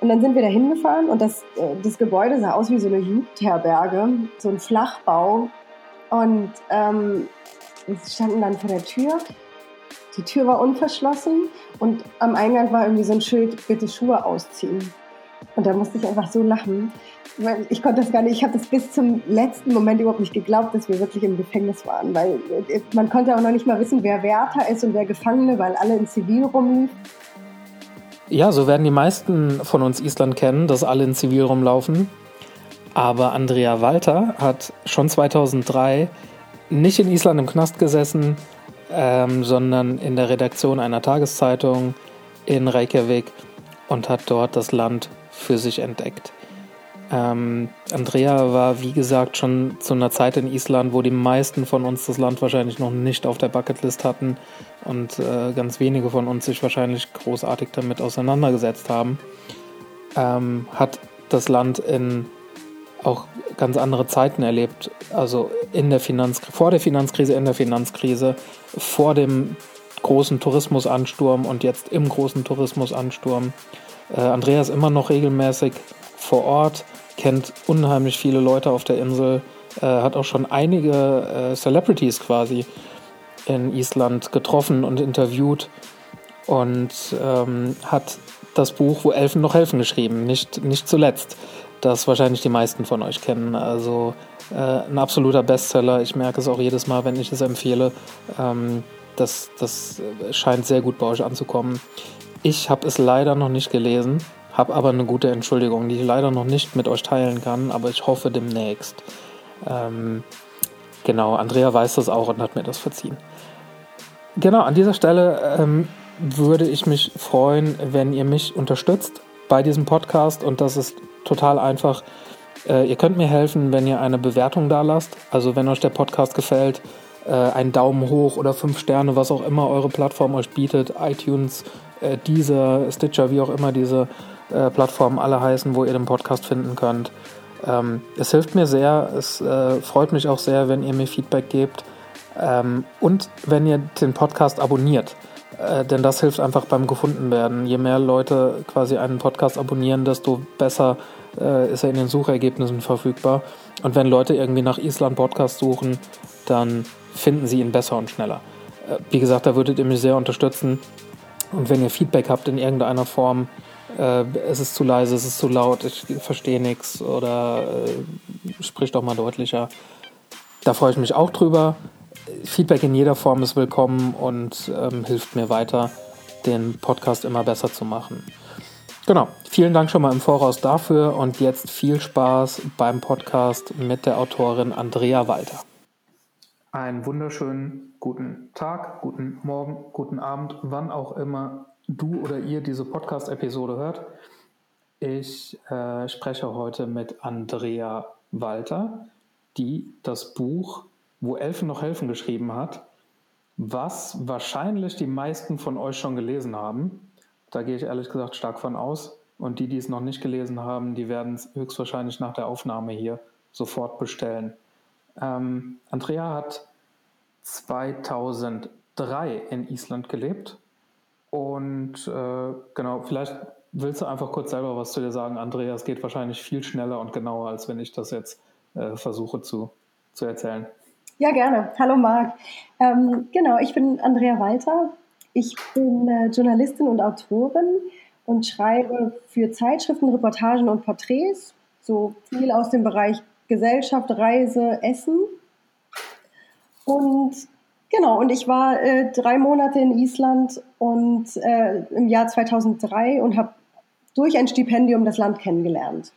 Und dann sind wir da hingefahren und das, äh, das Gebäude sah aus wie so eine Jugendherberge, so ein Flachbau. Und ähm, wir standen dann vor der Tür. Die Tür war unverschlossen und am Eingang war irgendwie so ein Schild, bitte Schuhe ausziehen. Und da musste ich einfach so lachen. Ich konnte das gar nicht, ich habe das bis zum letzten Moment überhaupt nicht geglaubt, dass wir wirklich im Gefängnis waren. Weil äh, man konnte auch noch nicht mal wissen, wer Wärter ist und wer Gefangene, weil alle in Zivil rumliefen. Ja, so werden die meisten von uns Island kennen, dass alle in Zivil rumlaufen. Aber Andrea Walter hat schon 2003 nicht in Island im Knast gesessen, ähm, sondern in der Redaktion einer Tageszeitung in Reykjavik und hat dort das Land für sich entdeckt. Ähm, Andrea war, wie gesagt, schon zu einer Zeit in Island, wo die meisten von uns das Land wahrscheinlich noch nicht auf der Bucketlist hatten und äh, ganz wenige von uns sich wahrscheinlich großartig damit auseinandergesetzt haben. Ähm, hat das Land in auch ganz andere Zeiten erlebt, also in der Finanz vor der Finanzkrise, in der Finanzkrise, vor dem großen Tourismusansturm und jetzt im großen Tourismusansturm. Äh, Andrea ist immer noch regelmäßig vor Ort, kennt unheimlich viele Leute auf der Insel, äh, hat auch schon einige äh, Celebrities quasi in Island getroffen und interviewt und ähm, hat das Buch Wo Elfen noch helfen geschrieben, nicht, nicht zuletzt, das wahrscheinlich die meisten von euch kennen. Also äh, ein absoluter Bestseller. Ich merke es auch jedes Mal, wenn ich es empfehle. Ähm, das, das scheint sehr gut bei euch anzukommen. Ich habe es leider noch nicht gelesen. Habe aber eine gute Entschuldigung, die ich leider noch nicht mit euch teilen kann, aber ich hoffe demnächst. Ähm, genau, Andrea weiß das auch und hat mir das verziehen. Genau, an dieser Stelle ähm, würde ich mich freuen, wenn ihr mich unterstützt bei diesem Podcast und das ist total einfach. Äh, ihr könnt mir helfen, wenn ihr eine Bewertung da lasst. Also wenn euch der Podcast gefällt, äh, einen Daumen hoch oder fünf Sterne, was auch immer eure Plattform euch bietet, iTunes, äh, Deezer, Stitcher, wie auch immer diese äh, Plattformen alle heißen, wo ihr den Podcast finden könnt. Ähm, es hilft mir sehr, es äh, freut mich auch sehr, wenn ihr mir Feedback gebt ähm, und wenn ihr den Podcast abonniert. Äh, denn das hilft einfach beim Gefundenwerden. Je mehr Leute quasi einen Podcast abonnieren, desto besser äh, ist er in den Suchergebnissen verfügbar. Und wenn Leute irgendwie nach Island Podcast suchen, dann finden sie ihn besser und schneller. Äh, wie gesagt, da würdet ihr mich sehr unterstützen. Und wenn ihr Feedback habt in irgendeiner Form, äh, es ist zu leise, es ist zu laut, ich verstehe nichts oder äh, sprich doch mal deutlicher. Da freue ich mich auch drüber. Feedback in jeder Form ist willkommen und ähm, hilft mir weiter, den Podcast immer besser zu machen. Genau, vielen Dank schon mal im Voraus dafür und jetzt viel Spaß beim Podcast mit der Autorin Andrea Walter. Einen wunderschönen guten Tag, guten Morgen, guten Abend, wann auch immer du oder ihr diese Podcast-Episode hört. Ich äh, spreche heute mit Andrea Walter, die das Buch Wo Elfen noch helfen geschrieben hat, was wahrscheinlich die meisten von euch schon gelesen haben. Da gehe ich ehrlich gesagt stark von aus. Und die, die es noch nicht gelesen haben, die werden es höchstwahrscheinlich nach der Aufnahme hier sofort bestellen. Ähm, Andrea hat 2003 in Island gelebt und äh, genau, vielleicht willst du einfach kurz selber was zu dir sagen, Andrea. Es geht wahrscheinlich viel schneller und genauer, als wenn ich das jetzt äh, versuche zu, zu erzählen. Ja, gerne. Hallo Marc. Ähm, genau, ich bin Andrea Walter. Ich bin äh, Journalistin und Autorin und schreibe für Zeitschriften, Reportagen und Porträts. So viel aus dem Bereich Gesellschaft, Reise, Essen. Und Genau, und ich war äh, drei Monate in Island und äh, im Jahr 2003 und habe durch ein Stipendium das Land kennengelernt.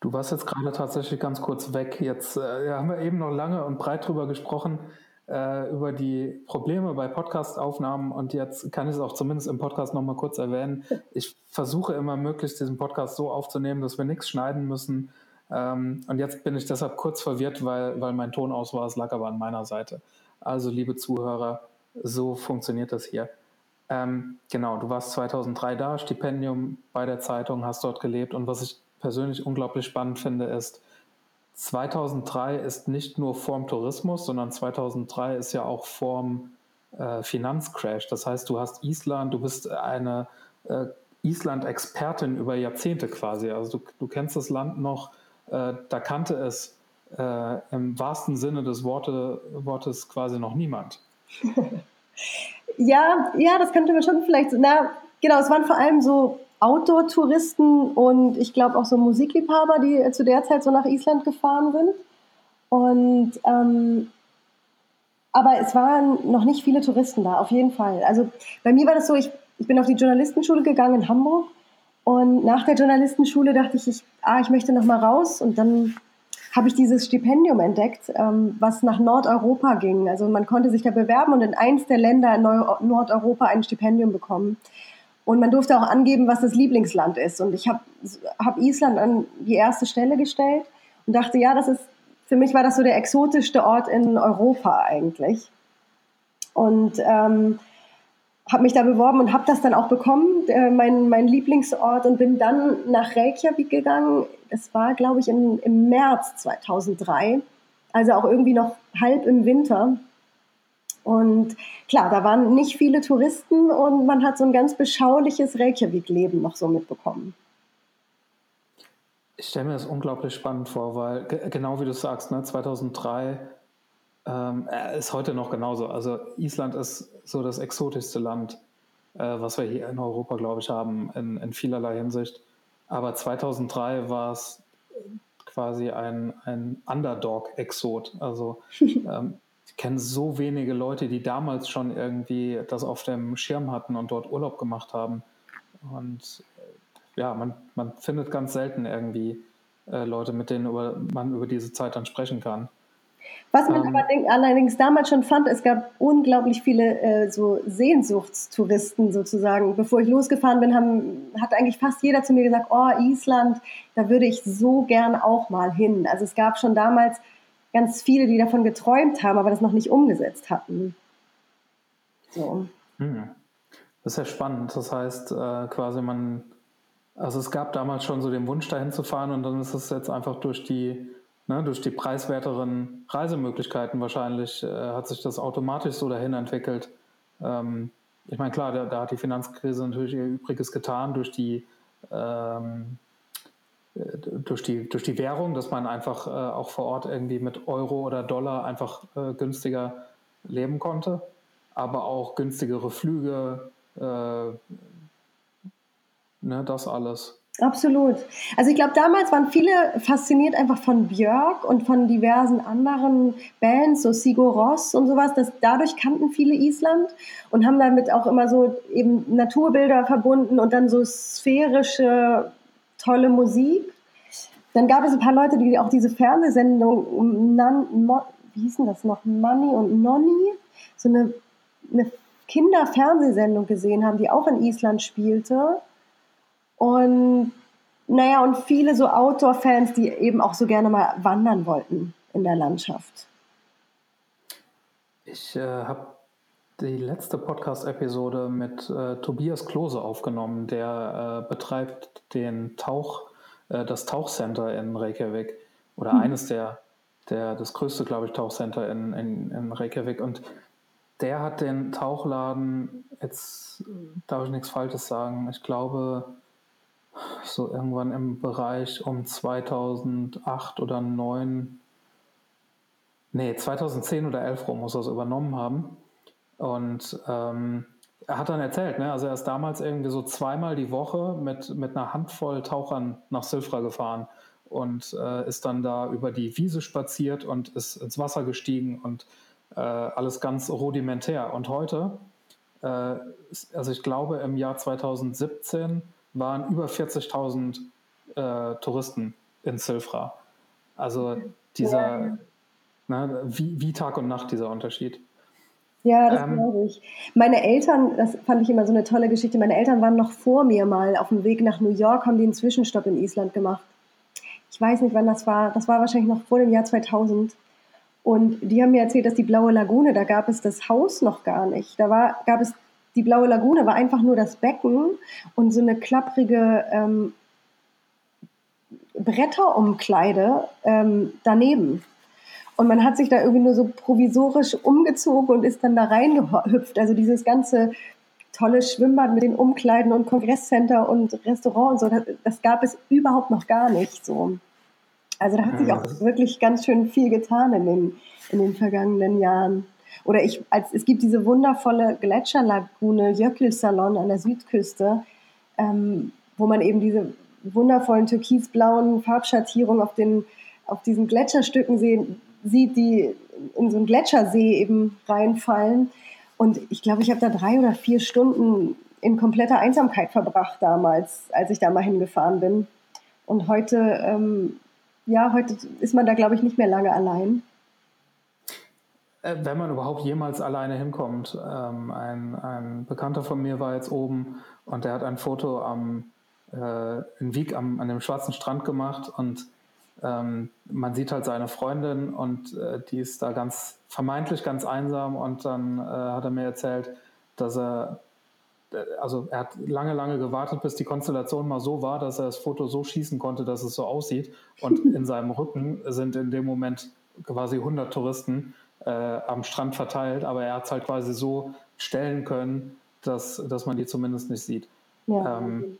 Du warst jetzt gerade tatsächlich ganz kurz weg. Jetzt äh, haben wir eben noch lange und breit drüber gesprochen, äh, über die Probleme bei Podcastaufnahmen und jetzt kann ich es auch zumindest im Podcast nochmal kurz erwähnen. Ich versuche immer möglichst diesen Podcast so aufzunehmen, dass wir nichts schneiden müssen ähm, und jetzt bin ich deshalb kurz verwirrt, weil, weil mein Ton aus war. Es lag aber an meiner Seite. Also, liebe Zuhörer, so funktioniert das hier. Ähm, genau, du warst 2003 da, Stipendium bei der Zeitung, hast dort gelebt. Und was ich persönlich unglaublich spannend finde, ist, 2003 ist nicht nur vorm Tourismus, sondern 2003 ist ja auch vorm äh, Finanzcrash. Das heißt, du hast Island, du bist eine äh, Island-Expertin über Jahrzehnte quasi. Also du, du kennst das Land noch, äh, da kannte es äh, im wahrsten Sinne des Worte, Wortes quasi noch niemand. ja, ja, das könnte man schon vielleicht, na, genau, es waren vor allem so Outdoor-Touristen und ich glaube auch so Musikliebhaber, die zu der Zeit so nach Island gefahren sind. Und ähm, aber es waren noch nicht viele Touristen da, auf jeden Fall. Also bei mir war das so, ich, ich bin auf die Journalistenschule gegangen in Hamburg und nach der Journalistenschule dachte ich, ich, ah, ich möchte noch mal raus und dann habe ich dieses Stipendium entdeckt, ähm, was nach Nordeuropa ging. Also man konnte sich da bewerben und in eins der Länder in Neu Nordeuropa ein Stipendium bekommen. Und man durfte auch angeben, was das Lieblingsland ist. Und ich habe hab Island an die erste Stelle gestellt und dachte, ja, das ist für mich war das so der exotischste Ort in Europa eigentlich. Und ähm, habe mich da beworben und habe das dann auch bekommen, äh, mein, mein Lieblingsort, und bin dann nach Reykjavik gegangen. Das war, glaube ich, im, im März 2003, also auch irgendwie noch halb im Winter. Und klar, da waren nicht viele Touristen und man hat so ein ganz beschauliches Reykjavik-Leben noch so mitbekommen. Ich stelle mir das unglaublich spannend vor, weil genau wie du sagst, ne, 2003 ähm, äh, ist heute noch genauso. Also Island ist so das exotischste Land, äh, was wir hier in Europa, glaube ich, haben, in, in vielerlei Hinsicht. Aber 2003 war es quasi ein, ein Underdog-Exot. Also ähm, ich kenne so wenige Leute, die damals schon irgendwie das auf dem Schirm hatten und dort Urlaub gemacht haben. Und ja, man, man findet ganz selten irgendwie äh, Leute, mit denen über, man über diese Zeit dann sprechen kann. Was man ähm, aber allerdings damals schon fand, es gab unglaublich viele äh, so Sehnsuchtstouristen sozusagen. Bevor ich losgefahren bin, haben, hat eigentlich fast jeder zu mir gesagt, oh, Island, da würde ich so gern auch mal hin. Also es gab schon damals ganz viele, die davon geträumt haben, aber das noch nicht umgesetzt hatten. So. Hm. Das ist ja spannend. Das heißt, äh, quasi man also es gab damals schon so den Wunsch, dahin zu fahren und dann ist es jetzt einfach durch die, ne, durch die preiswerteren Reisemöglichkeiten wahrscheinlich, äh, hat sich das automatisch so dahin entwickelt. Ähm, ich meine, klar, da, da, hat die Finanzkrise natürlich ihr Übriges getan durch die, ähm, äh, durch die, durch die Währung, dass man einfach äh, auch vor Ort irgendwie mit Euro oder Dollar einfach äh, günstiger leben konnte, aber auch günstigere Flüge, äh, ne, das alles. Absolut. Also ich glaube, damals waren viele fasziniert einfach von Björk und von diversen anderen Bands, so Sigur Ross und sowas. Das, dadurch kannten viele Island und haben damit auch immer so eben Naturbilder verbunden und dann so sphärische, tolle Musik. Dann gab es ein paar Leute, die auch diese Fernsehsendung, Nan, Mo, wie hieß denn das noch, Money und Nonny, so eine, eine Kinderfernsehsendung gesehen haben, die auch in Island spielte. Und naja, und viele so Outdoor-Fans, die eben auch so gerne mal wandern wollten in der Landschaft. Ich äh, habe die letzte Podcast-Episode mit äh, Tobias Klose aufgenommen, der äh, betreibt den Tauch, äh, das Tauchcenter in Reykjavik oder hm. eines der, der, das größte, glaube ich, Tauchcenter in, in, in Reykjavik. Und der hat den Tauchladen, jetzt darf ich nichts Falsches sagen, ich glaube so irgendwann im Bereich um 2008 oder 2009, nee, 2010 oder 11 rum muss er es übernommen haben. Und ähm, er hat dann erzählt, ne, also er ist damals irgendwie so zweimal die Woche mit, mit einer Handvoll Tauchern nach Silfra gefahren und äh, ist dann da über die Wiese spaziert und ist ins Wasser gestiegen und äh, alles ganz rudimentär. Und heute, äh, also ich glaube im Jahr 2017, waren über 40.000 äh, Touristen in Silfra. Also dieser, ja. ne, wie, wie Tag und Nacht dieser Unterschied. Ja, das ähm, glaube ich. Meine Eltern, das fand ich immer so eine tolle Geschichte, meine Eltern waren noch vor mir mal auf dem Weg nach New York, haben die einen Zwischenstopp in Island gemacht. Ich weiß nicht, wann das war. Das war wahrscheinlich noch vor dem Jahr 2000. Und die haben mir erzählt, dass die Blaue Lagune, da gab es das Haus noch gar nicht. Da war, gab es die Blaue Lagune war einfach nur das Becken und so eine klapprige ähm, Bretterumkleide ähm, daneben. Und man hat sich da irgendwie nur so provisorisch umgezogen und ist dann da reingehüpft. Also dieses ganze tolle Schwimmbad mit den Umkleiden und Kongresscenter und Restaurant und so, das, das gab es überhaupt noch gar nicht so. Also da hat sich auch wirklich ganz schön viel getan in den, in den vergangenen Jahren. Oder ich, als, es gibt diese wundervolle Gletscherlagune Jökulsalon an der Südküste, ähm, wo man eben diese wundervollen türkisblauen Farbschattierungen auf, den, auf diesen Gletscherstücken sehen, sieht, die in so einen Gletschersee eben reinfallen. Und ich glaube, ich habe da drei oder vier Stunden in kompletter Einsamkeit verbracht damals, als ich da mal hingefahren bin. Und heute, ähm, ja, heute ist man da, glaube ich, nicht mehr lange allein. Äh, wenn man überhaupt jemals alleine hinkommt. Ähm, ein, ein, Bekannter von mir war jetzt oben und der hat ein Foto am, äh, in Wieg am, an dem schwarzen Strand gemacht und ähm, man sieht halt seine Freundin und äh, die ist da ganz vermeintlich ganz einsam und dann äh, hat er mir erzählt, dass er äh, also er hat lange, lange gewartet, bis die Konstellation mal so war, dass er das Foto so schießen konnte, dass es so aussieht. Und in seinem Rücken sind in dem Moment quasi 100 Touristen äh, am Strand verteilt, aber er hat es halt quasi so stellen können, dass, dass man die zumindest nicht sieht. Ja. Ähm,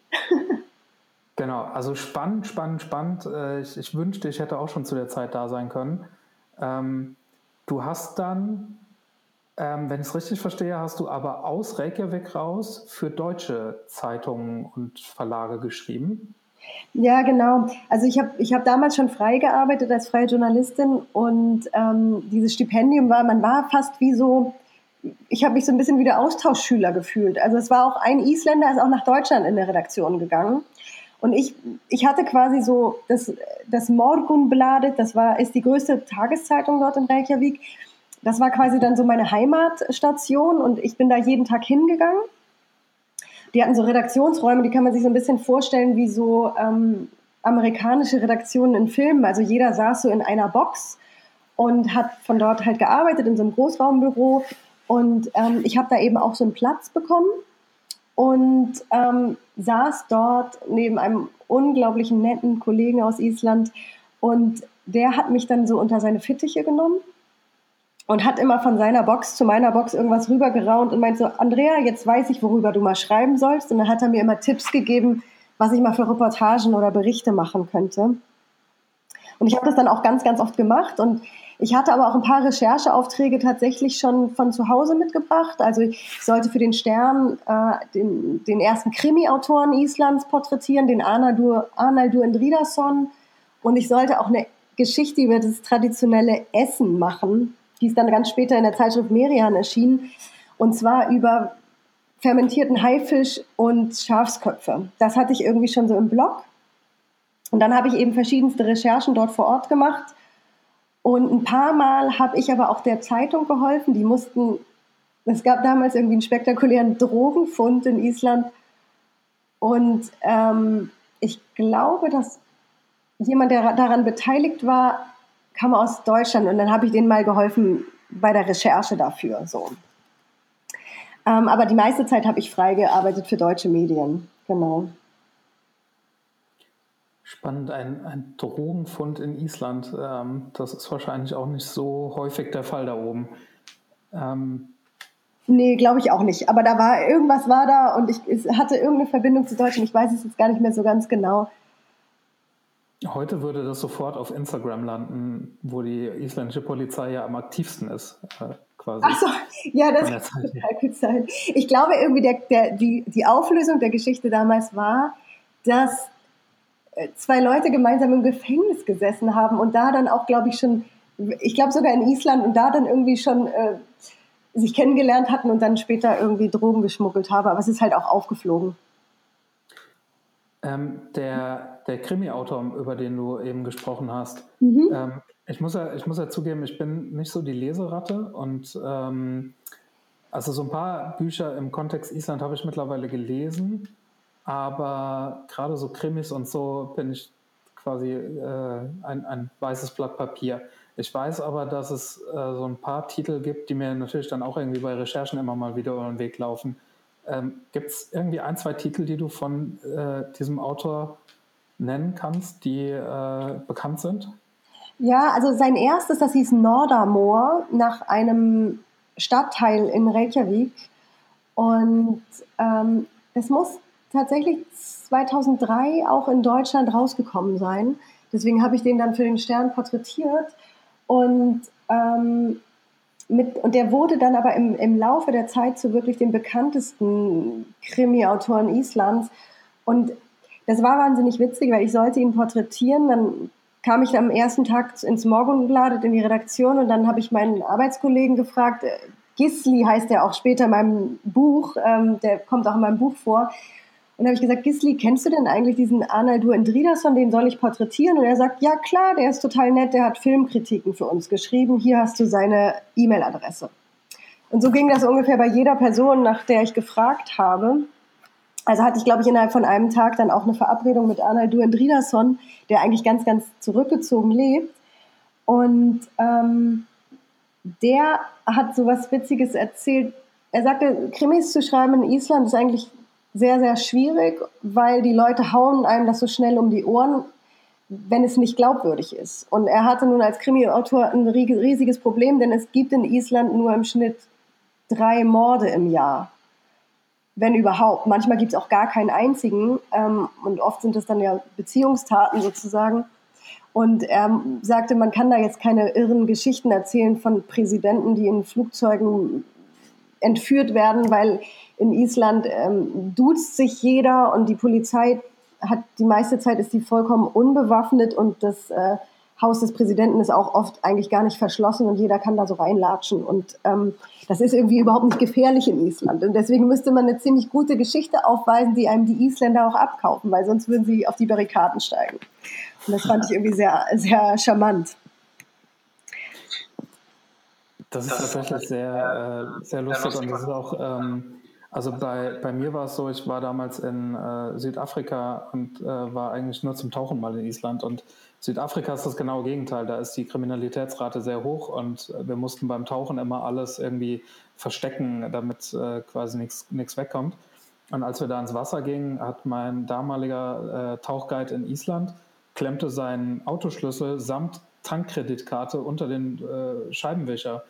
genau, also spannend, spannend, spannend. Äh, ich, ich, wünschte, ich hätte auch schon zu der Zeit da sein können. Ähm, du hast dann, ähm, wenn ich es richtig verstehe, hast du aber aus Reykjavik raus für deutsche Zeitungen und Verlage geschrieben. Ja, genau. Also ich habe ich hab damals schon frei gearbeitet als freie Journalistin und ähm, dieses Stipendium war, man war fast wie so, ich habe mich so ein bisschen wie der Austauschschüler gefühlt. Also es war auch ein Isländer, ist auch nach Deutschland in der Redaktion gegangen. Und ich, ich hatte quasi so das, das Morgunbladet, das war, ist die größte Tageszeitung dort in Reykjavik. Das war quasi dann so meine Heimatstation und ich bin da jeden Tag hingegangen die hatten so Redaktionsräume, die kann man sich so ein bisschen vorstellen wie so ähm, amerikanische Redaktionen in Filmen. Also jeder saß so in einer Box und hat von dort halt gearbeitet in so einem Großraumbüro. Und ähm, ich habe da eben auch so einen Platz bekommen und ähm, saß dort neben einem unglaublichen netten Kollegen aus Island. Und der hat mich dann so unter seine Fittiche genommen und hat immer von seiner Box zu meiner Box irgendwas rübergeraunt und meint so, Andrea, jetzt weiß ich, worüber du mal schreiben sollst. Und dann hat er mir immer Tipps gegeben, was ich mal für Reportagen oder Berichte machen könnte. Und ich habe das dann auch ganz, ganz oft gemacht. Und ich hatte aber auch ein paar Rechercheaufträge tatsächlich schon von zu Hause mitgebracht. Also ich sollte für den Stern äh, den, den ersten Krimi-Autoren Islands porträtieren, den Arnaldur, Arnaldur Indridason. Und ich sollte auch eine Geschichte über das traditionelle Essen machen die ist dann ganz später in der Zeitschrift Merian erschienen. Und zwar über fermentierten Haifisch und Schafsköpfe. Das hatte ich irgendwie schon so im Blog. Und dann habe ich eben verschiedenste Recherchen dort vor Ort gemacht. Und ein paar Mal habe ich aber auch der Zeitung geholfen. Die mussten, es gab damals irgendwie einen spektakulären Drogenfund in Island. Und ähm, ich glaube, dass jemand, der daran beteiligt war, kam aus Deutschland und dann habe ich denen mal geholfen bei der Recherche dafür. So. Ähm, aber die meiste Zeit habe ich frei gearbeitet für deutsche Medien. Genau. Spannend, ein, ein Drogenfund in Island. Ähm, das ist wahrscheinlich auch nicht so häufig der Fall da oben. Ähm, Nee, glaube ich auch nicht. Aber da war irgendwas war da und ich hatte irgendeine Verbindung zu Deutschland. Ich weiß es jetzt gar nicht mehr so ganz genau. Heute würde das sofort auf Instagram landen, wo die isländische Polizei ja am aktivsten ist. Äh, quasi. Ach so, ja, das kann total gut sein. Ich glaube irgendwie, der, der, die, die Auflösung der Geschichte damals war, dass äh, zwei Leute gemeinsam im Gefängnis gesessen haben und da dann auch, glaube ich, schon, ich glaube sogar in Island und da dann irgendwie schon äh, sich kennengelernt hatten und dann später irgendwie Drogen geschmuggelt haben. Aber es ist halt auch aufgeflogen. Ähm, der der Krimi-Autor, über den du eben gesprochen hast, mhm. ähm, ich, muss ja, ich muss ja zugeben, ich bin nicht so die Leseratte und ähm, also so ein paar Bücher im Kontext Island habe ich mittlerweile gelesen, aber gerade so Krimis und so bin ich quasi äh, ein, ein weißes Blatt Papier. Ich weiß aber, dass es äh, so ein paar Titel gibt, die mir natürlich dann auch irgendwie bei Recherchen immer mal wieder über den Weg laufen. Ähm, Gibt es irgendwie ein, zwei Titel, die du von äh, diesem Autor nennen kannst, die äh, bekannt sind? Ja, also sein erstes, das hieß Nordermoor, nach einem Stadtteil in Reykjavik. Und ähm, muss tatsächlich 2003 auch in Deutschland rausgekommen sein. Deswegen habe ich den dann für den Stern porträtiert. Und, ähm, mit, und der wurde dann aber im, im Laufe der Zeit zu wirklich dem bekanntesten Krimi-Autoren Islands. Und das war wahnsinnig witzig, weil ich sollte ihn porträtieren. Dann kam ich am ersten Tag ins Morgenbladet in die Redaktion und dann habe ich meinen Arbeitskollegen gefragt, äh, Gisli heißt er auch später in meinem Buch, ähm, der kommt auch in meinem Buch vor. Und da habe ich gesagt, Gisli, kennst du denn eigentlich diesen Arnaldur Endridason, den soll ich porträtieren? Und er sagt, ja klar, der ist total nett, der hat Filmkritiken für uns geschrieben, hier hast du seine E-Mail-Adresse. Und so ging das ungefähr bei jeder Person, nach der ich gefragt habe. Also hatte ich, glaube ich, innerhalb von einem Tag dann auch eine Verabredung mit Arnaldur Endridason, der eigentlich ganz, ganz zurückgezogen lebt. Und ähm, der hat so was Witziges erzählt. Er sagte, Krimis zu schreiben in Island ist eigentlich sehr, sehr schwierig, weil die Leute hauen einem das so schnell um die Ohren, wenn es nicht glaubwürdig ist. Und er hatte nun als Krimi-Autor ein riesiges Problem, denn es gibt in Island nur im Schnitt drei Morde im Jahr. Wenn überhaupt. Manchmal gibt es auch gar keinen einzigen. Ähm, und oft sind es dann ja Beziehungstaten sozusagen. Und er sagte, man kann da jetzt keine irren Geschichten erzählen von Präsidenten, die in Flugzeugen entführt werden, weil in Island ähm, duzt sich jeder und die Polizei hat die meiste Zeit ist die vollkommen unbewaffnet und das äh, Haus des Präsidenten ist auch oft eigentlich gar nicht verschlossen und jeder kann da so reinlatschen. Und ähm, das ist irgendwie überhaupt nicht gefährlich in Island. Und deswegen müsste man eine ziemlich gute Geschichte aufweisen, die einem die Isländer auch abkaufen, weil sonst würden sie auf die Barrikaden steigen. Und das fand ich irgendwie sehr, sehr charmant. Das ist tatsächlich sehr, äh, sehr lustig und das ist auch, ähm, also bei, bei mir war es so, ich war damals in äh, Südafrika und äh, war eigentlich nur zum Tauchen mal in Island und Südafrika ist das genaue Gegenteil, da ist die Kriminalitätsrate sehr hoch und äh, wir mussten beim Tauchen immer alles irgendwie verstecken, damit äh, quasi nichts wegkommt. Und als wir da ins Wasser gingen, hat mein damaliger äh, Tauchguide in Island klemmte seinen Autoschlüssel samt Tankkreditkarte unter den äh, Scheibenwischer.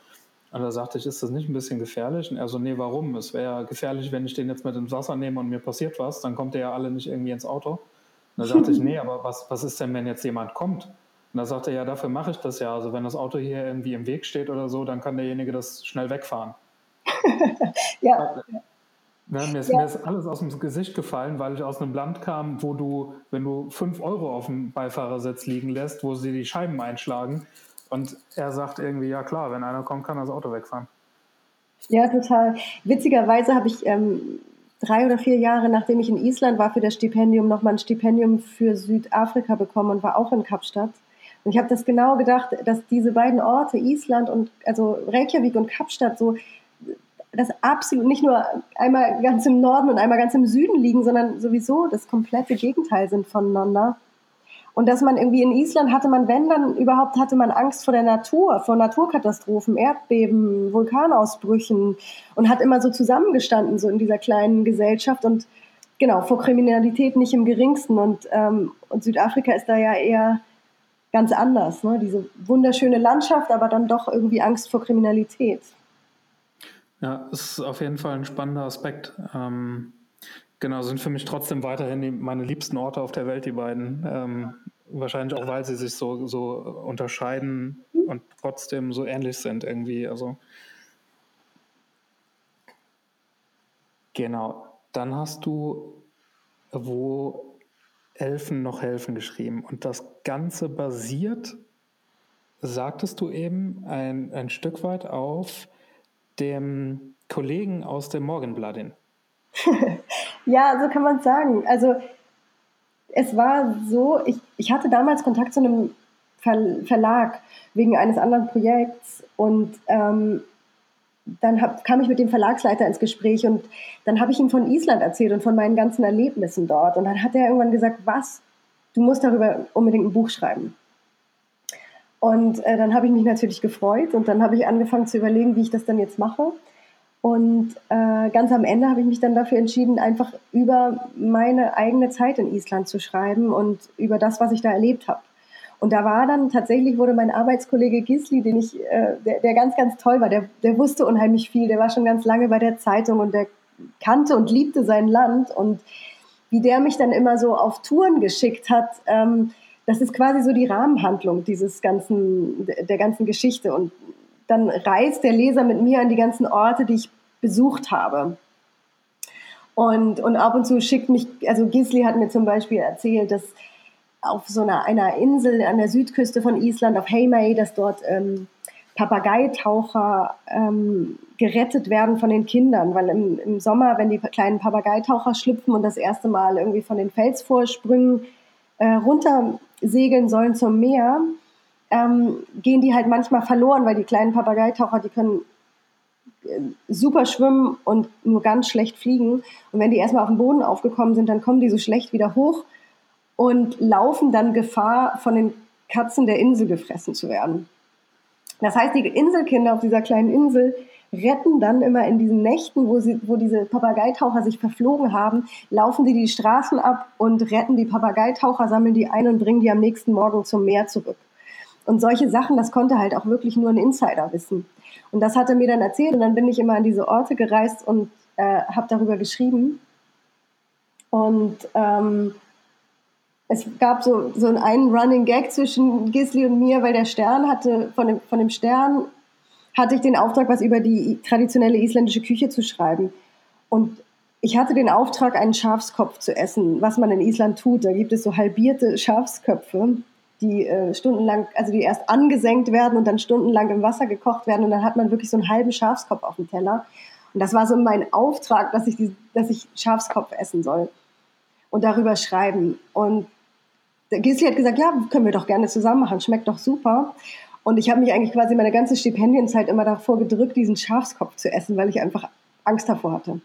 Und da sagte ich, ist das nicht ein bisschen gefährlich? Und er so, nee, warum? Es wäre ja gefährlich, wenn ich den jetzt mit ins Wasser nehme und mir passiert was, dann kommt der ja alle nicht irgendwie ins Auto. Und da sagte ich, nee, aber was, was ist denn, wenn jetzt jemand kommt? Und da sagte er, ja, dafür mache ich das ja. Also wenn das Auto hier irgendwie im Weg steht oder so, dann kann derjenige das schnell wegfahren. ja. Ja, mir, ist, ja. mir, ist, alles aus dem Gesicht gefallen, weil ich aus einem Land kam, wo du, wenn du 5 Euro auf dem Beifahrersitz liegen lässt, wo sie die Scheiben einschlagen. Und er sagt irgendwie, ja klar, wenn einer kommt, kann das Auto wegfahren. Ja, total. Witzigerweise habe ich ähm, drei oder vier Jahre, nachdem ich in Island war für das Stipendium, nochmal ein Stipendium für Südafrika bekommen und war auch in Kapstadt. Und ich habe das genau gedacht, dass diese beiden Orte, Island und also Reykjavik und Kapstadt, so das absolut nicht nur einmal ganz im Norden und einmal ganz im Süden liegen, sondern sowieso das komplette Gegenteil sind voneinander. Und dass man irgendwie in Island hatte man, wenn dann überhaupt, hatte man Angst vor der Natur, vor Naturkatastrophen, Erdbeben, Vulkanausbrüchen und hat immer so zusammengestanden, so in dieser kleinen Gesellschaft und genau, vor Kriminalität nicht im geringsten. Und, ähm, und Südafrika ist da ja eher ganz anders, ne? diese wunderschöne Landschaft, aber dann doch irgendwie Angst vor Kriminalität. Ja, ist auf jeden Fall ein spannender Aspekt. Ähm, genau, sind für mich trotzdem weiterhin die, meine liebsten Orte auf der Welt, die beiden. Ähm, wahrscheinlich auch, weil sie sich so, so unterscheiden und trotzdem so ähnlich sind irgendwie. Also genau. Dann hast du, wo Elfen noch helfen geschrieben. Und das Ganze basiert, sagtest du eben, ein, ein Stück weit auf dem Kollegen aus dem Morgenbladin. ja, so kann man es sagen. Also es war so, ich, ich hatte damals Kontakt zu einem Ver Verlag wegen eines anderen Projekts und ähm, dann hab, kam ich mit dem Verlagsleiter ins Gespräch und dann habe ich ihm von Island erzählt und von meinen ganzen Erlebnissen dort. Und dann hat er irgendwann gesagt, was, du musst darüber unbedingt ein Buch schreiben. Und äh, dann habe ich mich natürlich gefreut und dann habe ich angefangen zu überlegen, wie ich das dann jetzt mache. Und äh, ganz am Ende habe ich mich dann dafür entschieden, einfach über meine eigene Zeit in Island zu schreiben und über das, was ich da erlebt habe. Und da war dann tatsächlich, wurde mein Arbeitskollege Gisli, den ich, äh, der, der ganz, ganz toll war, der, der wusste unheimlich viel, der war schon ganz lange bei der Zeitung und der kannte und liebte sein Land und wie der mich dann immer so auf Touren geschickt hat, ähm, das ist quasi so die Rahmenhandlung dieses ganzen, der ganzen Geschichte. Und dann reist der Leser mit mir an die ganzen Orte, die ich besucht habe. Und, und ab und zu schickt mich, also Gisli hat mir zum Beispiel erzählt, dass auf so einer, einer Insel an der Südküste von Island, auf Heimei, dass dort ähm, Papageitaucher ähm, gerettet werden von den Kindern, weil im, im Sommer, wenn die kleinen Papageitaucher schlüpfen und das erste Mal irgendwie von den Felsvorsprüngen äh, runtersegeln sollen zum Meer, ähm, gehen die halt manchmal verloren, weil die kleinen Papageitaucher, die können äh, super schwimmen und nur ganz schlecht fliegen. Und wenn die erstmal auf den Boden aufgekommen sind, dann kommen die so schlecht wieder hoch und laufen dann Gefahr, von den Katzen der Insel gefressen zu werden. Das heißt, die Inselkinder auf dieser kleinen Insel retten dann immer in diesen Nächten, wo, sie, wo diese Papageitaucher sich verflogen haben, laufen die die Straßen ab und retten die Papageitaucher, sammeln die ein und bringen die am nächsten Morgen zum Meer zurück. Und solche Sachen, das konnte halt auch wirklich nur ein Insider wissen. Und das hat er mir dann erzählt und dann bin ich immer an diese Orte gereist und äh, habe darüber geschrieben. Und ähm, es gab so, so einen Running Gag zwischen Gisli und mir, weil der Stern hatte, von dem, von dem Stern hatte ich den Auftrag, was über die traditionelle isländische Küche zu schreiben. Und ich hatte den Auftrag, einen Schafskopf zu essen, was man in Island tut. Da gibt es so halbierte Schafsköpfe, die äh, stundenlang, also die erst angesenkt werden und dann stundenlang im Wasser gekocht werden und dann hat man wirklich so einen halben Schafskopf auf dem Teller. Und das war so mein Auftrag, dass ich, die, dass ich Schafskopf essen soll und darüber schreiben. Und Gisli hat gesagt, ja, können wir doch gerne zusammen machen, schmeckt doch super. Und ich habe mich eigentlich quasi meine ganze Stipendienzeit immer davor gedrückt, diesen Schafskopf zu essen, weil ich einfach Angst davor hatte.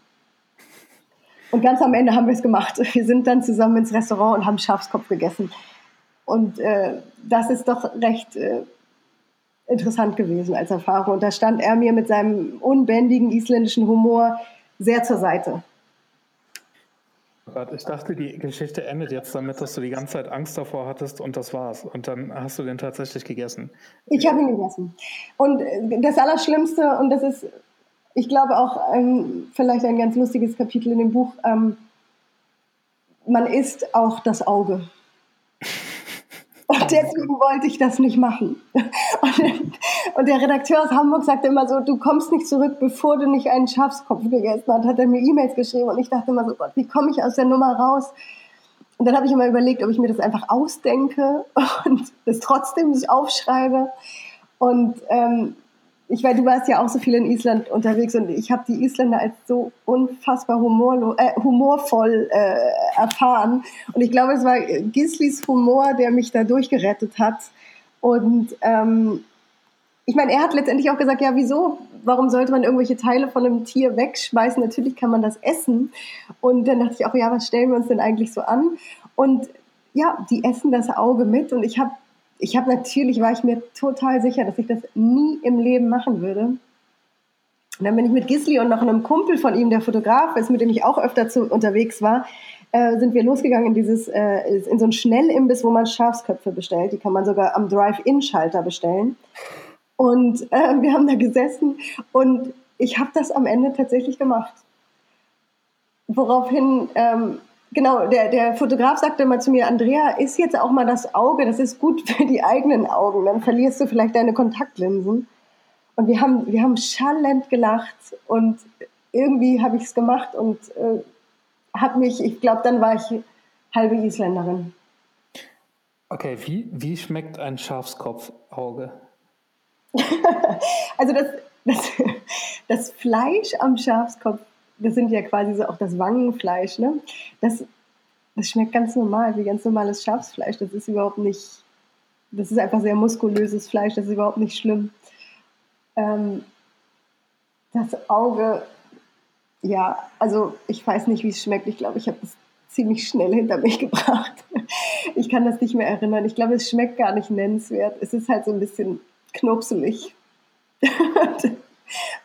Und ganz am Ende haben wir es gemacht. Wir sind dann zusammen ins Restaurant und haben Schafskopf gegessen. Und äh, das ist doch recht äh, interessant gewesen als Erfahrung. Und da stand er mir mit seinem unbändigen isländischen Humor sehr zur Seite. Ich dachte, die Geschichte endet jetzt damit, dass du die ganze Zeit Angst davor hattest und das war's. Und dann hast du den tatsächlich gegessen. Ich habe ihn gegessen. Und das Allerschlimmste, und das ist, ich glaube auch ein, vielleicht ein ganz lustiges Kapitel in dem Buch, ähm, man isst auch das Auge. Deswegen wollte ich das nicht machen. Und, und, der Redakteur aus Hamburg sagte immer so, du kommst nicht zurück, bevor du nicht einen Schafskopf gegessen hast. Hat er mir E-Mails geschrieben und ich dachte immer so, Gott, wie komme ich aus der Nummer raus? Und dann habe ich immer überlegt, ob ich mir das einfach ausdenke und das trotzdem nicht aufschreibe. Und ähm, ich weiß, du warst ja auch so viel in Island unterwegs und ich habe die Isländer als so unfassbar humorlo äh, humorvoll äh, erfahren. Und ich glaube, es war Gislis Humor, der mich da durchgerettet hat. Und ähm, ich meine, er hat letztendlich auch gesagt, ja, wieso? Warum sollte man irgendwelche Teile von einem Tier wegschmeißen? Natürlich kann man das essen. Und dann dachte ich auch, ja, was stellen wir uns denn eigentlich so an? Und ja, die essen das Auge mit. Und ich habe ich habe natürlich, war ich mir total sicher, dass ich das nie im Leben machen würde. Und dann bin ich mit Gisli und noch einem Kumpel von ihm, der Fotograf ist, mit dem ich auch öfter zu, unterwegs war, äh, sind wir losgegangen in dieses, äh, in so einen Schnellimbiss, wo man Schafsköpfe bestellt. Die kann man sogar am Drive-In-Schalter bestellen. Und äh, wir haben da gesessen und ich habe das am Ende tatsächlich gemacht. Woraufhin ähm, Genau, der, der Fotograf sagte mal zu mir, Andrea, ist jetzt auch mal das Auge, das ist gut für die eigenen Augen, dann verlierst du vielleicht deine Kontaktlinsen. Und wir haben, wir haben schallend gelacht und irgendwie habe ich es gemacht und äh, habe mich, ich glaube, dann war ich halbe Isländerin. Okay, wie, wie schmeckt ein Schafskopfauge? also das, das, das Fleisch am Schafskopf das sind ja quasi so auch das Wangenfleisch, ne? Das, das schmeckt ganz normal, wie ganz normales Schafsfleisch. Das ist überhaupt nicht, das ist einfach sehr muskulöses Fleisch, das ist überhaupt nicht schlimm. Ähm, das Auge, ja, also ich weiß nicht, wie es schmeckt. Ich glaube, ich habe es ziemlich schnell hinter mich gebracht. Ich kann das nicht mehr erinnern. Ich glaube, es schmeckt gar nicht nennenswert. Es ist halt so ein bisschen knupselig.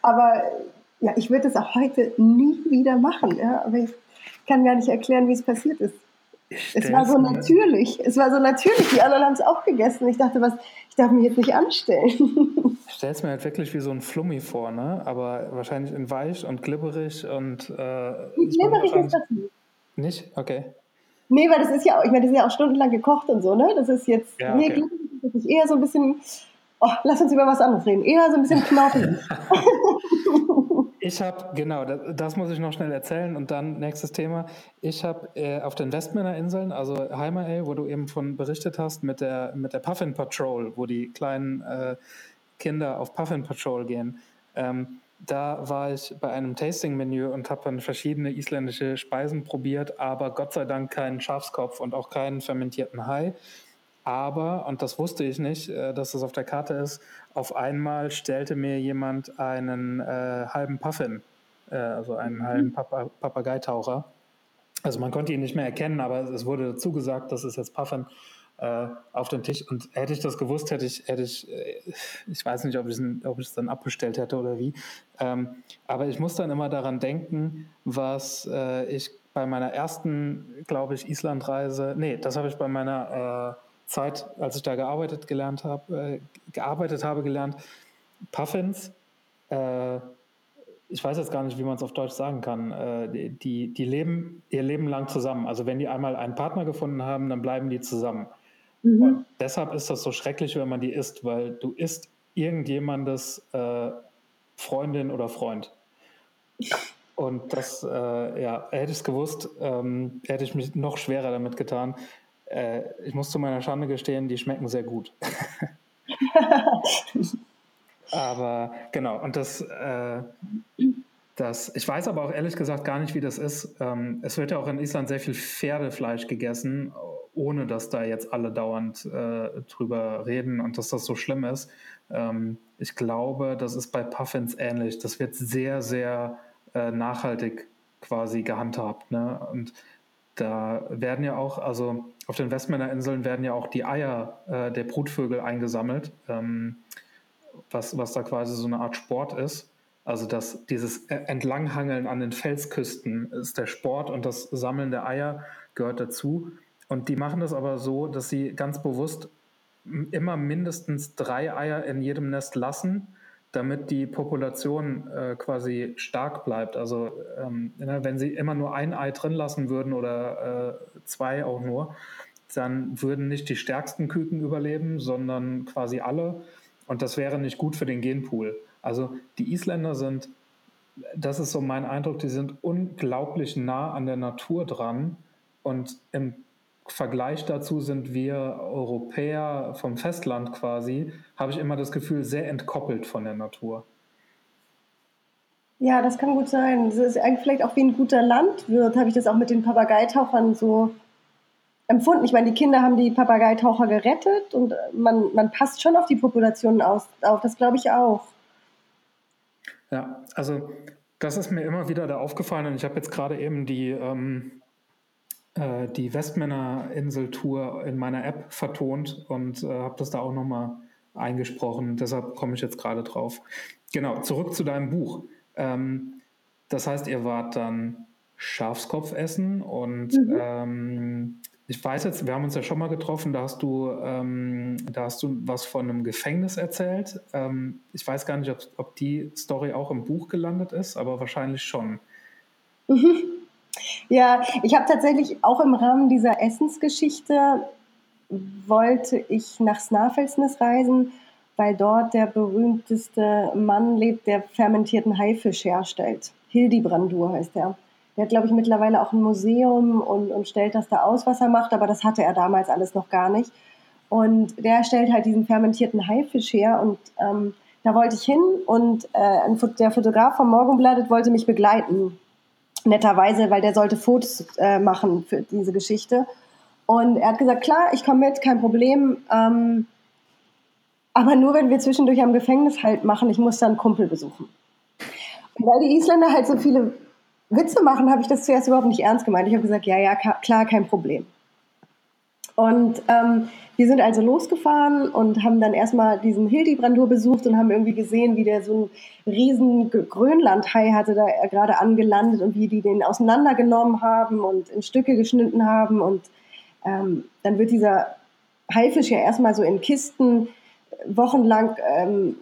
Aber ja, ich würde es auch heute nie wieder machen, ja, aber ich kann gar nicht erklären, wie es passiert ist. Es war so natürlich. Es war so natürlich. Die anderen haben es auch gegessen. Ich dachte, was, ich darf mich jetzt nicht anstellen. Ich stelle es mir halt wirklich wie so ein Flummi vor, ne? Aber wahrscheinlich in weich und glibberig und. Äh, glibberig ist das nicht. Nicht? Okay. Nee, weil das ist ja auch, ich meine, das ist ja auch stundenlang gekocht und so, ne? Das ist jetzt, ja, okay. nee, glibberig eher so ein bisschen, oh, lass uns über was anderes reden. Eher so ein bisschen knorpelig. Ich habe, genau, das, das, muss ich noch schnell erzählen und dann nächstes Thema. Ich habe äh, auf den Westmänner Inseln, also Heimerey, wo du eben von berichtet hast, mit der, mit der Puffin Patrol, wo die kleinen äh, Kinder auf Puffin Patrol gehen. Ähm, da war ich bei einem Tasting-Menü und habe dann verschiedene isländische Speisen probiert, aber Gott sei Dank keinen Schafskopf und auch keinen fermentierten Hai. Aber, und das wusste ich nicht, äh, dass das auf der Karte ist, auf einmal stellte mir jemand einen äh, halben Puffin, äh, also einen mhm. halben Papa Papageitaucher. Also man konnte ihn nicht mehr erkennen, aber es wurde dazu gesagt, das ist jetzt Puffin äh, auf den Tisch. Und hätte ich das gewusst, hätte ich, hätte ich, äh, ich weiß nicht, ob ich, ob ich es dann abbestellt hätte oder wie. Ähm, aber ich muss dann immer daran denken, was äh, ich bei meiner ersten, glaube ich, Islandreise, nee, das habe ich bei meiner Zeit, als ich da gearbeitet gelernt habe, äh, gearbeitet habe gelernt, Puffins, äh, ich weiß jetzt gar nicht, wie man es auf Deutsch sagen kann, äh, die, die leben ihr Leben lang zusammen. Also wenn die einmal einen Partner gefunden haben, dann bleiben die zusammen. Mhm. deshalb ist das so schrecklich, wenn man die isst, weil du isst irgendjemandes äh, Freundin oder Freund. Und das, äh, ja, hätte ich es gewusst, ähm, hätte ich mich noch schwerer damit getan. Äh, ich muss zu meiner Schande gestehen, die schmecken sehr gut. aber genau, und das, äh, das, ich weiß aber auch ehrlich gesagt gar nicht, wie das ist. Ähm, es wird ja auch in Island sehr viel Pferdefleisch gegessen, ohne dass da jetzt alle dauernd äh, drüber reden und dass das so schlimm ist. Ähm, ich glaube, das ist bei Puffins ähnlich. Das wird sehr, sehr äh, nachhaltig quasi gehandhabt. Ne? Und da werden ja auch, also auf den Westmänner Inseln werden ja auch die Eier äh, der Brutvögel eingesammelt, ähm, was, was da quasi so eine Art Sport ist. Also das, dieses Entlanghangeln an den Felsküsten ist der Sport und das Sammeln der Eier gehört dazu. Und die machen das aber so, dass sie ganz bewusst immer mindestens drei Eier in jedem Nest lassen damit die Population äh, quasi stark bleibt. Also ähm, ne, wenn sie immer nur ein Ei drin lassen würden oder äh, zwei auch nur, dann würden nicht die stärksten Küken überleben, sondern quasi alle. Und das wäre nicht gut für den Genpool. Also die Isländer sind, das ist so mein Eindruck, die sind unglaublich nah an der Natur dran. Und im Vergleich dazu sind wir Europäer vom Festland quasi, habe ich immer das Gefühl, sehr entkoppelt von der Natur. Ja, das kann gut sein. Das ist eigentlich vielleicht auch wie ein guter Landwirt, habe ich das auch mit den Papageitauchern so empfunden. Ich meine, die Kinder haben die Papageitaucher gerettet und man, man passt schon auf die Populationen aus, auf. Das glaube ich auch. Ja, also das ist mir immer wieder da aufgefallen und ich habe jetzt gerade eben die ähm, äh, die Westmänner Insel-Tour in meiner App vertont und äh, habe das da auch nochmal eingesprochen. Deshalb komme ich jetzt gerade drauf. Genau, zurück zu deinem Buch. Ähm, das heißt, ihr wart dann Schafskopf essen und mhm. ähm, ich weiß jetzt, wir haben uns ja schon mal getroffen, da hast du, ähm, da hast du was von einem Gefängnis erzählt. Ähm, ich weiß gar nicht, ob, ob, die Story auch im Buch gelandet ist, aber wahrscheinlich schon. Mhm. Ja, ich habe tatsächlich auch im Rahmen dieser Essensgeschichte wollte ich nach Snæfellsnes reisen, weil dort der berühmteste Mann lebt, der fermentierten Haifisch herstellt. Hildibrandur heißt er. Der hat, glaube ich, mittlerweile auch ein Museum und, und stellt das da aus, was er macht, aber das hatte er damals alles noch gar nicht. Und der stellt halt diesen fermentierten Haifisch her und ähm, da wollte ich hin und äh, der Fotograf vom Morgenblatt wollte mich begleiten netterweise, weil der sollte Fotos äh, machen für diese Geschichte. Und er hat gesagt, klar, ich komme mit, kein Problem. Ähm, aber nur, wenn wir zwischendurch am Gefängnis halt machen, ich muss dann einen Kumpel besuchen. Und weil die Isländer halt so viele Witze machen, habe ich das zuerst überhaupt nicht ernst gemeint. Ich habe gesagt, ja, ja, klar, kein Problem. Und ähm, wir sind also losgefahren und haben dann erstmal diesen Hildibrandur besucht und haben irgendwie gesehen, wie der so einen riesen Grönlandhai hatte da gerade angelandet und wie die den auseinandergenommen haben und in Stücke geschnitten haben. Und ähm, dann wird dieser Haifisch ja erstmal so in Kisten wochenlang ähm,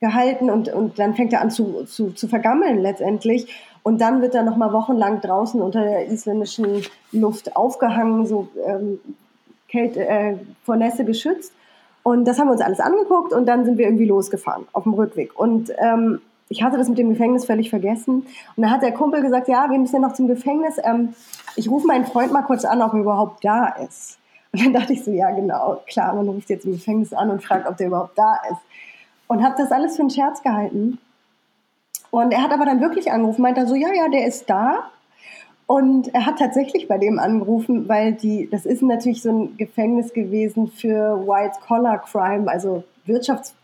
gehalten und, und dann fängt er an zu, zu, zu vergammeln letztendlich. Und dann wird er nochmal wochenlang draußen unter der isländischen Luft aufgehangen, so ähm, Kälte, äh, vor Nässe geschützt. Und das haben wir uns alles angeguckt und dann sind wir irgendwie losgefahren auf dem Rückweg. Und ähm, ich hatte das mit dem Gefängnis völlig vergessen. Und dann hat der Kumpel gesagt, ja, wir müssen ja noch zum Gefängnis. Ähm, ich rufe meinen Freund mal kurz an, ob er überhaupt da ist. Und dann dachte ich so, ja genau, klar, man ruft jetzt im Gefängnis an und fragt, ob der überhaupt da ist. Und habe das alles für einen Scherz gehalten. Und er hat aber dann wirklich angerufen, meint er so, ja, ja, der ist da. Und er hat tatsächlich bei dem angerufen, weil die, das ist natürlich so ein Gefängnis gewesen für White-Collar-Crime, also Wirtschafts,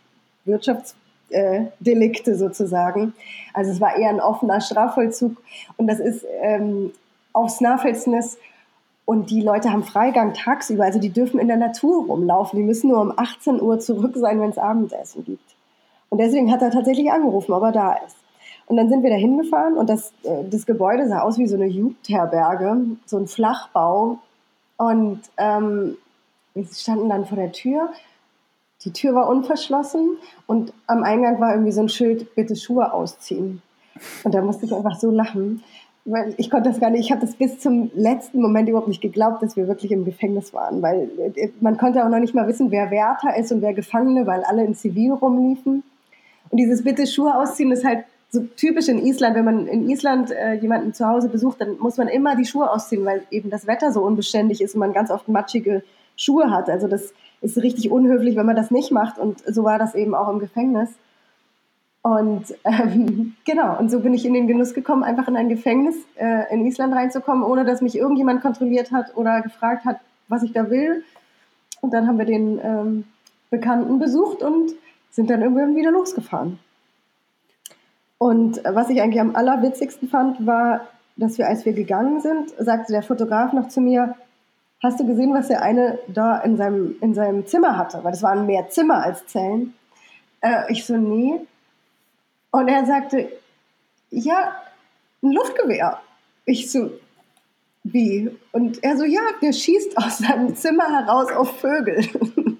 Wirtschaftsdelikte äh, sozusagen. Also es war eher ein offener Strafvollzug und das ist ähm, auf Snæfellsnes und die Leute haben Freigang tagsüber, also die dürfen in der Natur rumlaufen. Die müssen nur um 18 Uhr zurück sein, wenn es Abendessen gibt. Und deswegen hat er tatsächlich angerufen, ob er da ist. Und dann sind wir da hingefahren und das, äh, das Gebäude sah aus wie so eine Jugendherberge, so ein Flachbau. Und ähm, wir standen dann vor der Tür. Die Tür war unverschlossen und am Eingang war irgendwie so ein Schild, bitte Schuhe ausziehen. Und da musste ich einfach so lachen, weil ich konnte das gar nicht, ich habe das bis zum letzten Moment überhaupt nicht geglaubt, dass wir wirklich im Gefängnis waren, weil äh, man konnte auch noch nicht mal wissen, wer Wärter ist und wer Gefangene, weil alle in Zivil rumliefen. Und dieses bitte Schuhe ausziehen ist halt so typisch in Island, wenn man in Island äh, jemanden zu Hause besucht, dann muss man immer die Schuhe ausziehen, weil eben das Wetter so unbeständig ist und man ganz oft matschige Schuhe hat. Also das ist richtig unhöflich, wenn man das nicht macht. Und so war das eben auch im Gefängnis. Und ähm, genau, und so bin ich in den Genuss gekommen, einfach in ein Gefängnis äh, in Island reinzukommen, ohne dass mich irgendjemand kontrolliert hat oder gefragt hat, was ich da will. Und dann haben wir den ähm, Bekannten besucht und sind dann irgendwann wieder losgefahren. Und was ich eigentlich am allerwitzigsten fand, war, dass wir, als wir gegangen sind, sagte der Fotograf noch zu mir, hast du gesehen, was der eine da in seinem, in seinem Zimmer hatte? Weil das waren mehr Zimmer als Zellen. Äh, ich so, nee. Und er sagte, ja, ein Luftgewehr. Ich so, wie? Und er so, ja, der schießt aus seinem Zimmer heraus auf Vögel.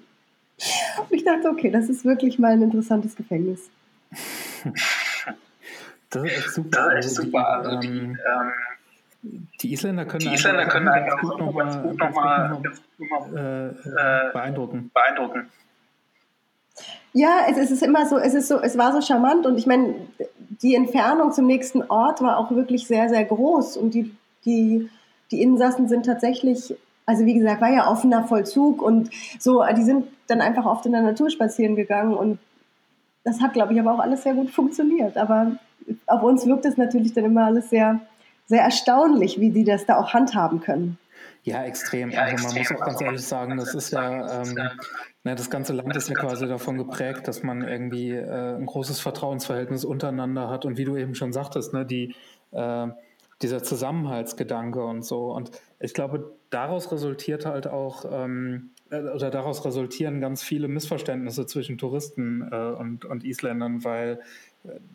Und ich dachte, okay, das ist wirklich mal ein interessantes Gefängnis. Das ist echt super. Das ist echt super. Also die, ähm, ähm, die Isländer können, die Isländer können einfach ganz gut nochmal noch mal, noch äh, äh, beeindrucken. beeindrucken. Ja, es, es ist immer so, es ist so, es war so charmant und ich meine, die Entfernung zum nächsten Ort war auch wirklich sehr, sehr groß und die, die, die Insassen sind tatsächlich, also wie gesagt, war ja offener Vollzug und so, die sind dann einfach oft in der Natur spazieren gegangen und das hat, glaube ich, aber auch alles sehr gut funktioniert. Aber auf uns wirkt es natürlich dann immer alles sehr, sehr erstaunlich, wie die das da auch handhaben können. Ja, extrem. Ja, also man extrem. muss auch ganz ehrlich sagen, das ist ja, ähm, ne, das ganze Land ist ja quasi davon geprägt, dass man irgendwie äh, ein großes Vertrauensverhältnis untereinander hat und wie du eben schon sagtest, ne, die, äh, dieser Zusammenhaltsgedanke und so. Und ich glaube, daraus resultiert halt auch, ähm, äh, oder daraus resultieren ganz viele Missverständnisse zwischen Touristen äh, und, und Isländern, weil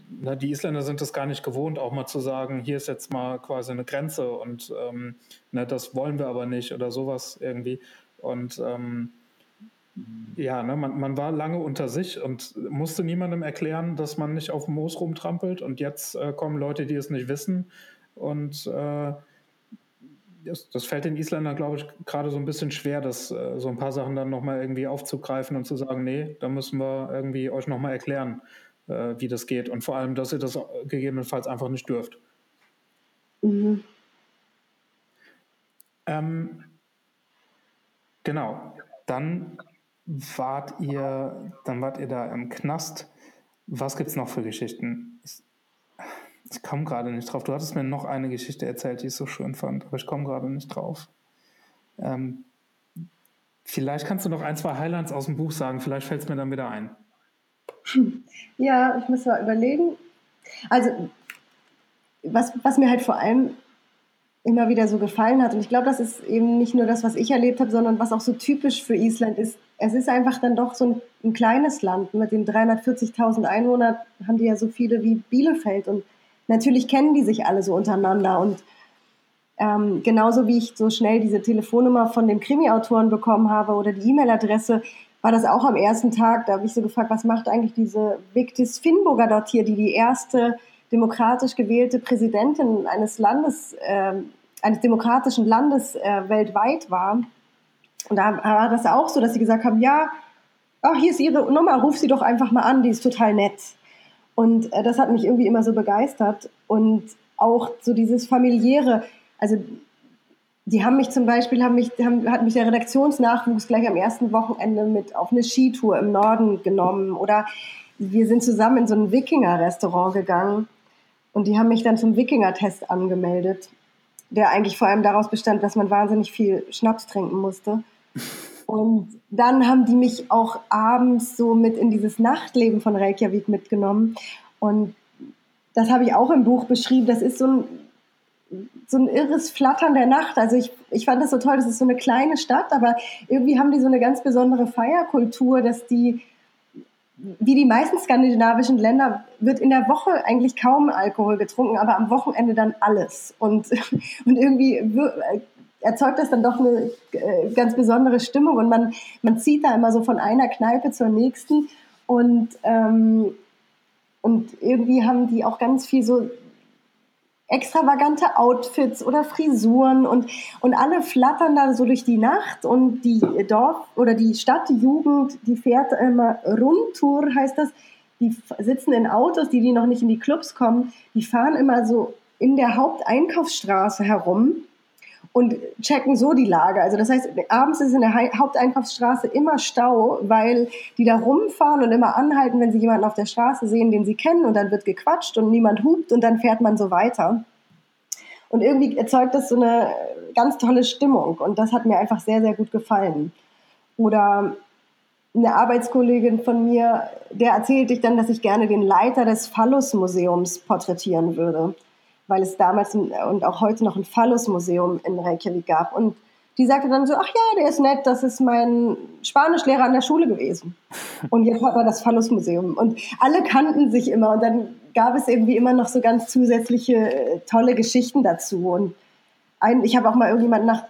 na, die Isländer sind es gar nicht gewohnt, auch mal zu sagen, hier ist jetzt mal quasi eine Grenze und ähm, na, das wollen wir aber nicht oder sowas irgendwie. Und ähm, ja, ne, man, man war lange unter sich und musste niemandem erklären, dass man nicht auf Moos rumtrampelt. Und jetzt äh, kommen Leute, die es nicht wissen. Und äh, das, das, fällt den Isländern, glaube ich, gerade so ein bisschen schwer, das äh, so ein paar Sachen dann nochmal irgendwie aufzugreifen und zu sagen, nee, da müssen wir irgendwie euch nochmal erklären äh, wie das geht und vor allem, dass ihr das gegebenenfalls einfach nicht dürft. Mhm. Ähm, genau. Dann wart ihr, dann wart ihr da im Knast. Was gibt es noch für Geschichten? Ich, ich komme gerade nicht drauf. Du hattest mir noch eine Geschichte erzählt, die ich so schön fand, aber ich komme gerade nicht drauf. Ähm, vielleicht kannst du noch ein, zwei Highlights aus dem Buch sagen, vielleicht fällt es mir dann wieder ein. Ja, ich muss mal überlegen. Also, was, was mir halt vor allem immer wieder so gefallen hat. Und ich glaube, das ist eben nicht nur das, was ich erlebt habe, sondern was auch so typisch für Island ist. Es ist einfach dann doch so ein, ein kleines Land. Mit den 340.000 Einwohnern haben die ja so viele wie Bielefeld. Und natürlich kennen die sich alle so untereinander. Und ähm, genauso wie ich so schnell diese Telefonnummer von dem Krimi-Autoren bekommen habe oder die E-Mail-Adresse, war das auch am ersten Tag. Da habe ich so gefragt, was macht eigentlich diese Victis Finnburger dort hier, die die erste demokratisch gewählte Präsidentin eines Landes, äh, eines demokratischen Landes äh, weltweit war. Und da war das auch so, dass sie gesagt haben, ja, ach, hier ist ihre Nummer, ruf sie doch einfach mal an, die ist total nett. Und äh, das hat mich irgendwie immer so begeistert. Und auch so dieses familiäre, also die haben mich zum Beispiel, haben mich, haben, hat mich der Redaktionsnachwuchs gleich am ersten Wochenende mit auf eine Skitour im Norden genommen. Oder wir sind zusammen in so ein Wikinger-Restaurant gegangen und die haben mich dann zum Wikinger-Test angemeldet, der eigentlich vor allem daraus bestand, dass man wahnsinnig viel Schnaps trinken musste. Und dann haben die mich auch abends so mit in dieses Nachtleben von Reykjavik mitgenommen. Und das habe ich auch im Buch beschrieben. Das ist so ein, so ein irres Flattern der Nacht. Also ich, ich fand das so toll. Das ist so eine kleine Stadt, aber irgendwie haben die so eine ganz besondere Feierkultur, dass die wie die meisten skandinavischen Länder wird in der Woche eigentlich kaum Alkohol getrunken, aber am Wochenende dann alles. Und, und irgendwie erzeugt das dann doch eine äh, ganz besondere Stimmung und man, man zieht da immer so von einer Kneipe zur nächsten und, ähm, und irgendwie haben die auch ganz viel so extravagante Outfits oder Frisuren und, und alle flattern da so durch die Nacht und die Dorf- oder die Stadtjugend, die fährt immer Rundtour, heißt das, die sitzen in Autos, die, die noch nicht in die Clubs kommen, die fahren immer so in der Haupteinkaufsstraße herum und checken so die Lage. Also das heißt, abends ist in der Haupteinkaufsstraße immer Stau, weil die da rumfahren und immer anhalten, wenn sie jemanden auf der Straße sehen, den sie kennen und dann wird gequatscht und niemand hupt und dann fährt man so weiter. Und irgendwie erzeugt das so eine ganz tolle Stimmung und das hat mir einfach sehr, sehr gut gefallen. Oder eine Arbeitskollegin von mir, der erzählte ich dann, dass ich gerne den Leiter des Phallus-Museums porträtieren würde weil es damals und auch heute noch ein Phallus-Museum in Reykjavik gab. Und die sagte dann so, ach ja, der ist nett, das ist mein Spanischlehrer an der Schule gewesen. Und jetzt hat er das Phallus-Museum. Und alle kannten sich immer. Und dann gab es irgendwie immer noch so ganz zusätzliche äh, tolle Geschichten dazu. Und ein, ich habe auch mal irgendjemand nach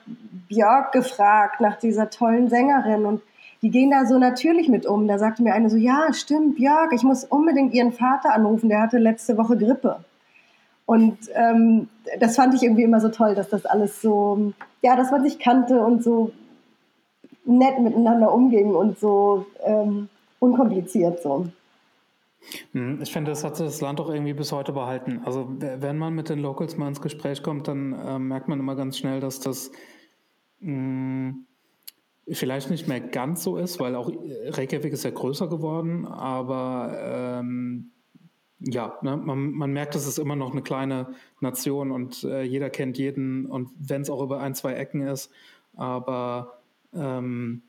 Björk gefragt, nach dieser tollen Sängerin. Und die gehen da so natürlich mit um. Da sagte mir eine so, ja, stimmt, Björk, ich muss unbedingt ihren Vater anrufen, der hatte letzte Woche Grippe. Und ähm, das fand ich irgendwie immer so toll, dass das alles so, ja, dass man sich kannte und so nett miteinander umging und so ähm, unkompliziert so. Hm, ich finde, das hat das Land auch irgendwie bis heute behalten. Also wenn man mit den Locals mal ins Gespräch kommt, dann äh, merkt man immer ganz schnell, dass das mh, hm, vielleicht nicht mehr ganz so ist, weil auch Reykjavik ist ja größer geworden, aber ähm, ja, ne, man, man merkt, es ist immer noch eine kleine Nation und äh, jeder kennt jeden und wenn es auch über ein, zwei Ecken ist, aber ähm,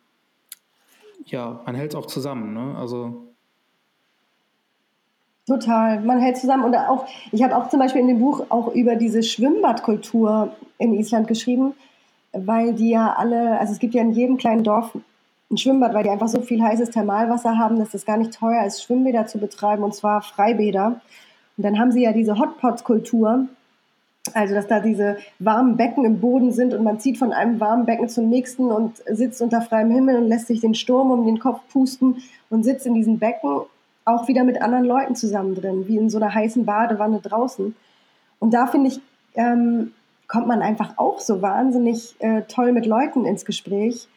ja, man hält auch zusammen, ne? Also Total, man hält zusammen und auch, ich habe auch zum Beispiel in dem Buch auch über diese Schwimmbadkultur in Island geschrieben, weil die ja alle, also es gibt ja in jedem kleinen Dorf ein Schwimmbad, weil die einfach so viel heißes Thermalwasser haben, dass es gar nicht teuer ist, Schwimmbäder zu betreiben, und zwar Freibäder. Und dann haben sie ja diese Hotpot-Kultur, also dass da diese warmen Becken im Boden sind und man zieht von einem warmen Becken zum nächsten und sitzt unter freiem Himmel und lässt sich den Sturm um den Kopf pusten und sitzt in diesen Becken auch wieder mit anderen Leuten zusammen drin, wie in so einer heißen Badewanne draußen. Und da finde ich, ähm, kommt man einfach auch so wahnsinnig äh, toll mit Leuten ins Gespräch.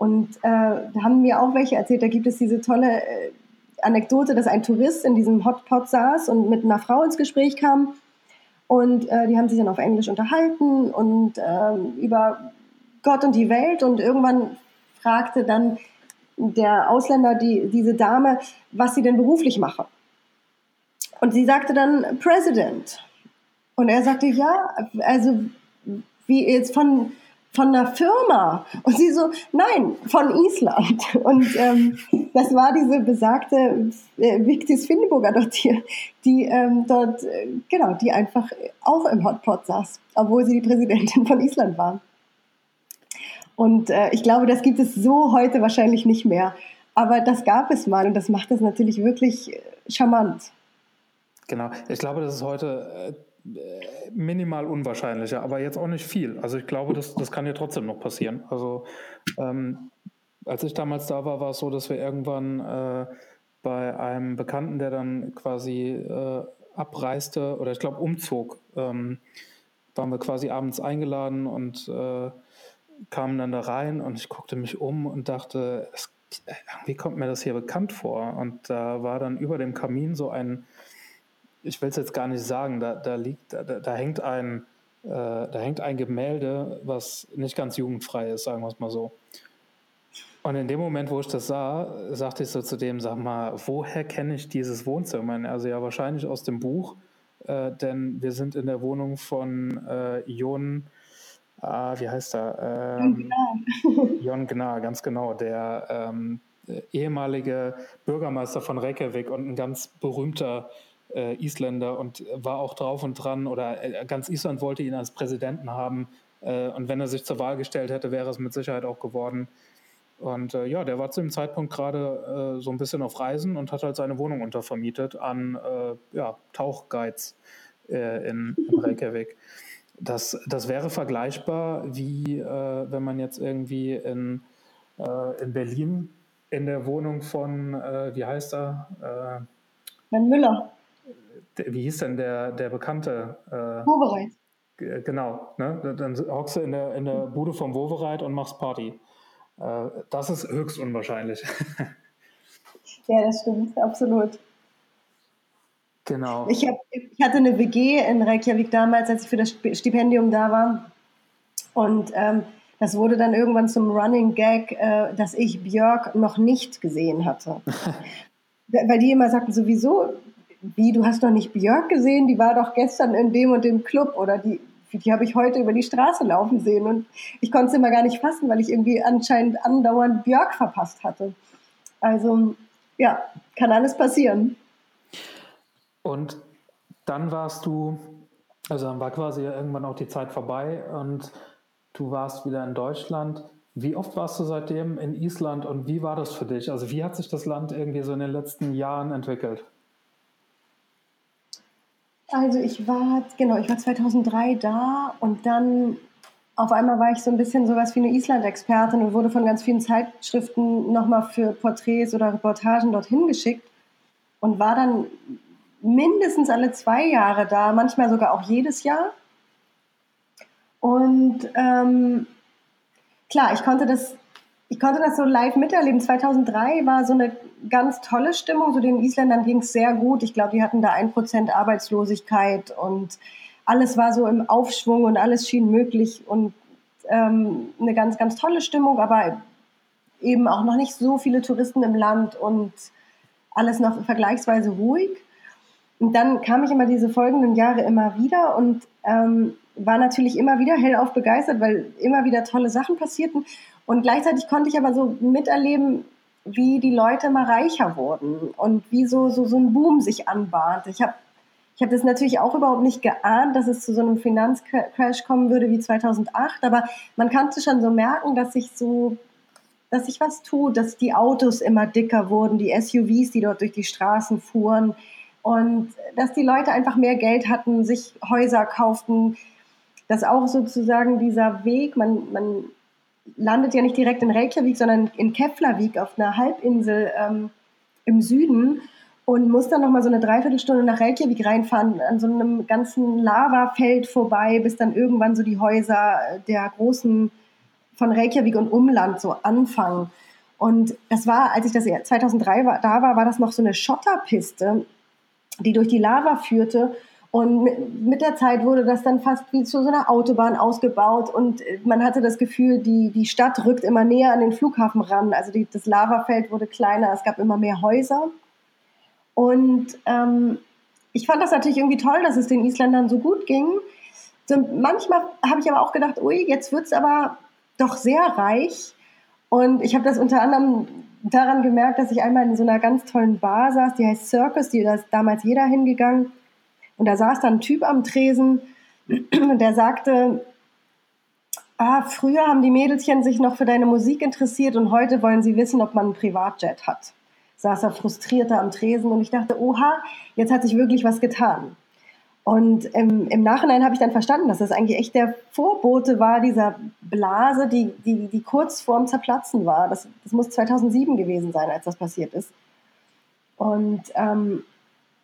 Und äh, da haben mir auch welche erzählt, da gibt es diese tolle äh, Anekdote, dass ein Tourist in diesem Hotpot saß und mit einer Frau ins Gespräch kam. Und äh, die haben sich dann auf Englisch unterhalten und äh, über Gott und die Welt. Und irgendwann fragte dann der Ausländer die, diese Dame, was sie denn beruflich mache. Und sie sagte dann President. Und er sagte, ja, also wie jetzt von von einer Firma. Und sie so, nein, von Island. Und ähm, das war diese besagte äh, Victis Finnburger dort hier, die ähm, dort, äh, genau, die einfach auch im Hotpot saß, obwohl sie die Präsidentin von Island war. Und äh, ich glaube, das gibt es so heute wahrscheinlich nicht mehr. Aber das gab es mal und das macht es natürlich wirklich äh, charmant. Genau, ich glaube, das ist heute äh, minimal unwahrscheinlicher, aber jetzt auch nicht viel. Also ich glaube, das, das kann ja trotzdem noch passieren. Also ähm, als ich damals da war, war es so, dass wir irgendwann äh, bei einem Bekannten, der dann quasi äh, abreiste oder ich glaube umzog, ähm, waren wir quasi abends eingeladen und äh, kamen dann da rein und ich guckte mich um und dachte, es, irgendwie kommt mir das hier bekannt vor. Und da war dann über dem Kamin so ein ich will es jetzt gar nicht sagen, da, da liegt, da, da hängt ein, äh, da hängt ein Gemälde, was nicht ganz jugendfrei ist, sagen wir es mal so. Und in dem Moment, wo ich das sah, sagte ich so zu dem, sag mal, woher kenne ich dieses Wohnzimmer? Also ja, wahrscheinlich aus dem Buch, äh, denn wir sind in der Wohnung von äh, Jon, ah, wie heißt er? Ähm, Jon Gnar, ganz genau, der ähm, ehemalige Bürgermeister von Reykjavik und ein ganz berühmter äh, Isländer und war auch drauf und dran oder äh, ganz Island wollte ihn als Präsidenten haben. Äh, und wenn er sich zur Wahl gestellt hätte, wäre es mit Sicherheit auch geworden. Und äh, ja, der war zu dem Zeitpunkt gerade äh, so ein bisschen auf Reisen und hat halt seine Wohnung untervermietet an äh, ja, Tauchguides in, in Reykjavik. Das, das wäre vergleichbar wie wenn man jetzt irgendwie in, in Berlin in der Wohnung von, wie heißt er? Herrn Müller wie hieß denn der, der bekannte? Äh, Wovereit. Genau, ne? dann hockst du in der, in der Bude vom Wovereit und machst Party. Äh, das ist höchst unwahrscheinlich. ja, das stimmt, absolut. Genau. Ich, hab, ich hatte eine WG in Reykjavik damals, als ich für das Stipendium da war. Und ähm, das wurde dann irgendwann zum Running Gag, äh, dass ich Björk noch nicht gesehen hatte. Weil die immer sagten, sowieso, wie, du hast doch nicht Björk gesehen, die war doch gestern in dem und dem Club oder die, die habe ich heute über die Straße laufen sehen und ich konnte es immer gar nicht fassen, weil ich irgendwie anscheinend andauernd Björk verpasst hatte. Also ja, kann alles passieren. Und dann warst du, also dann war quasi irgendwann auch die Zeit vorbei und du warst wieder in Deutschland. Wie oft warst du seitdem in Island und wie war das für dich? Also wie hat sich das Land irgendwie so in den letzten Jahren entwickelt? Also ich war, genau, ich war 2003 da und dann auf einmal war ich so ein bisschen sowas wie eine Island-Expertin und wurde von ganz vielen Zeitschriften nochmal für Porträts oder Reportagen dorthin geschickt und war dann mindestens alle zwei Jahre da, manchmal sogar auch jedes Jahr. Und ähm, klar, ich konnte das ich konnte das so live miterleben. 2003 war so eine ganz tolle Stimmung. So den Isländern ging es sehr gut. Ich glaube, die hatten da ein Prozent Arbeitslosigkeit und alles war so im Aufschwung und alles schien möglich und ähm, eine ganz, ganz tolle Stimmung, aber eben auch noch nicht so viele Touristen im Land und alles noch vergleichsweise ruhig. Und dann kam ich immer diese folgenden Jahre immer wieder und ähm, war natürlich immer wieder hellauf begeistert, weil immer wieder tolle Sachen passierten. Und gleichzeitig konnte ich aber so miterleben, wie die Leute mal reicher wurden und wie so, so, so ein Boom sich anbahnte. Ich habe ich hab das natürlich auch überhaupt nicht geahnt, dass es zu so einem Finanzcrash kommen würde wie 2008, aber man konnte schon so merken, dass sich so, dass sich was tut, dass die Autos immer dicker wurden, die SUVs, die dort durch die Straßen fuhren und dass die Leute einfach mehr Geld hatten, sich Häuser kauften, dass auch sozusagen dieser Weg, man, man landet ja nicht direkt in Reykjavik, sondern in Keflavik auf einer Halbinsel ähm, im Süden und muss dann nochmal so eine Dreiviertelstunde nach Reykjavik reinfahren, an so einem ganzen Lavafeld vorbei, bis dann irgendwann so die Häuser der großen von Reykjavik und Umland so anfangen. Und das war, als ich das 2003 war, da war, war das noch so eine Schotterpiste, die durch die Lava führte und mit der Zeit wurde das dann fast wie zu so einer Autobahn ausgebaut und man hatte das Gefühl, die, die Stadt rückt immer näher an den Flughafen ran. Also die, das Lavafeld wurde kleiner, es gab immer mehr Häuser. Und ähm, ich fand das natürlich irgendwie toll, dass es den Isländern so gut ging. So, manchmal habe ich aber auch gedacht, ui, jetzt wird es aber doch sehr reich. Und ich habe das unter anderem daran gemerkt, dass ich einmal in so einer ganz tollen Bar saß, die heißt Circus, die da ist damals jeder hingegangen. Und da saß dann ein Typ am Tresen und der sagte, ah, früher haben die Mädelchen sich noch für deine Musik interessiert und heute wollen sie wissen, ob man einen Privatjet hat. Saß er frustrierter am Tresen und ich dachte, oha, jetzt hat sich wirklich was getan. Und im, im Nachhinein habe ich dann verstanden, dass das eigentlich echt der Vorbote war dieser Blase, die, die, die kurz vorm Zerplatzen war. Das, das muss 2007 gewesen sein, als das passiert ist. Und ähm,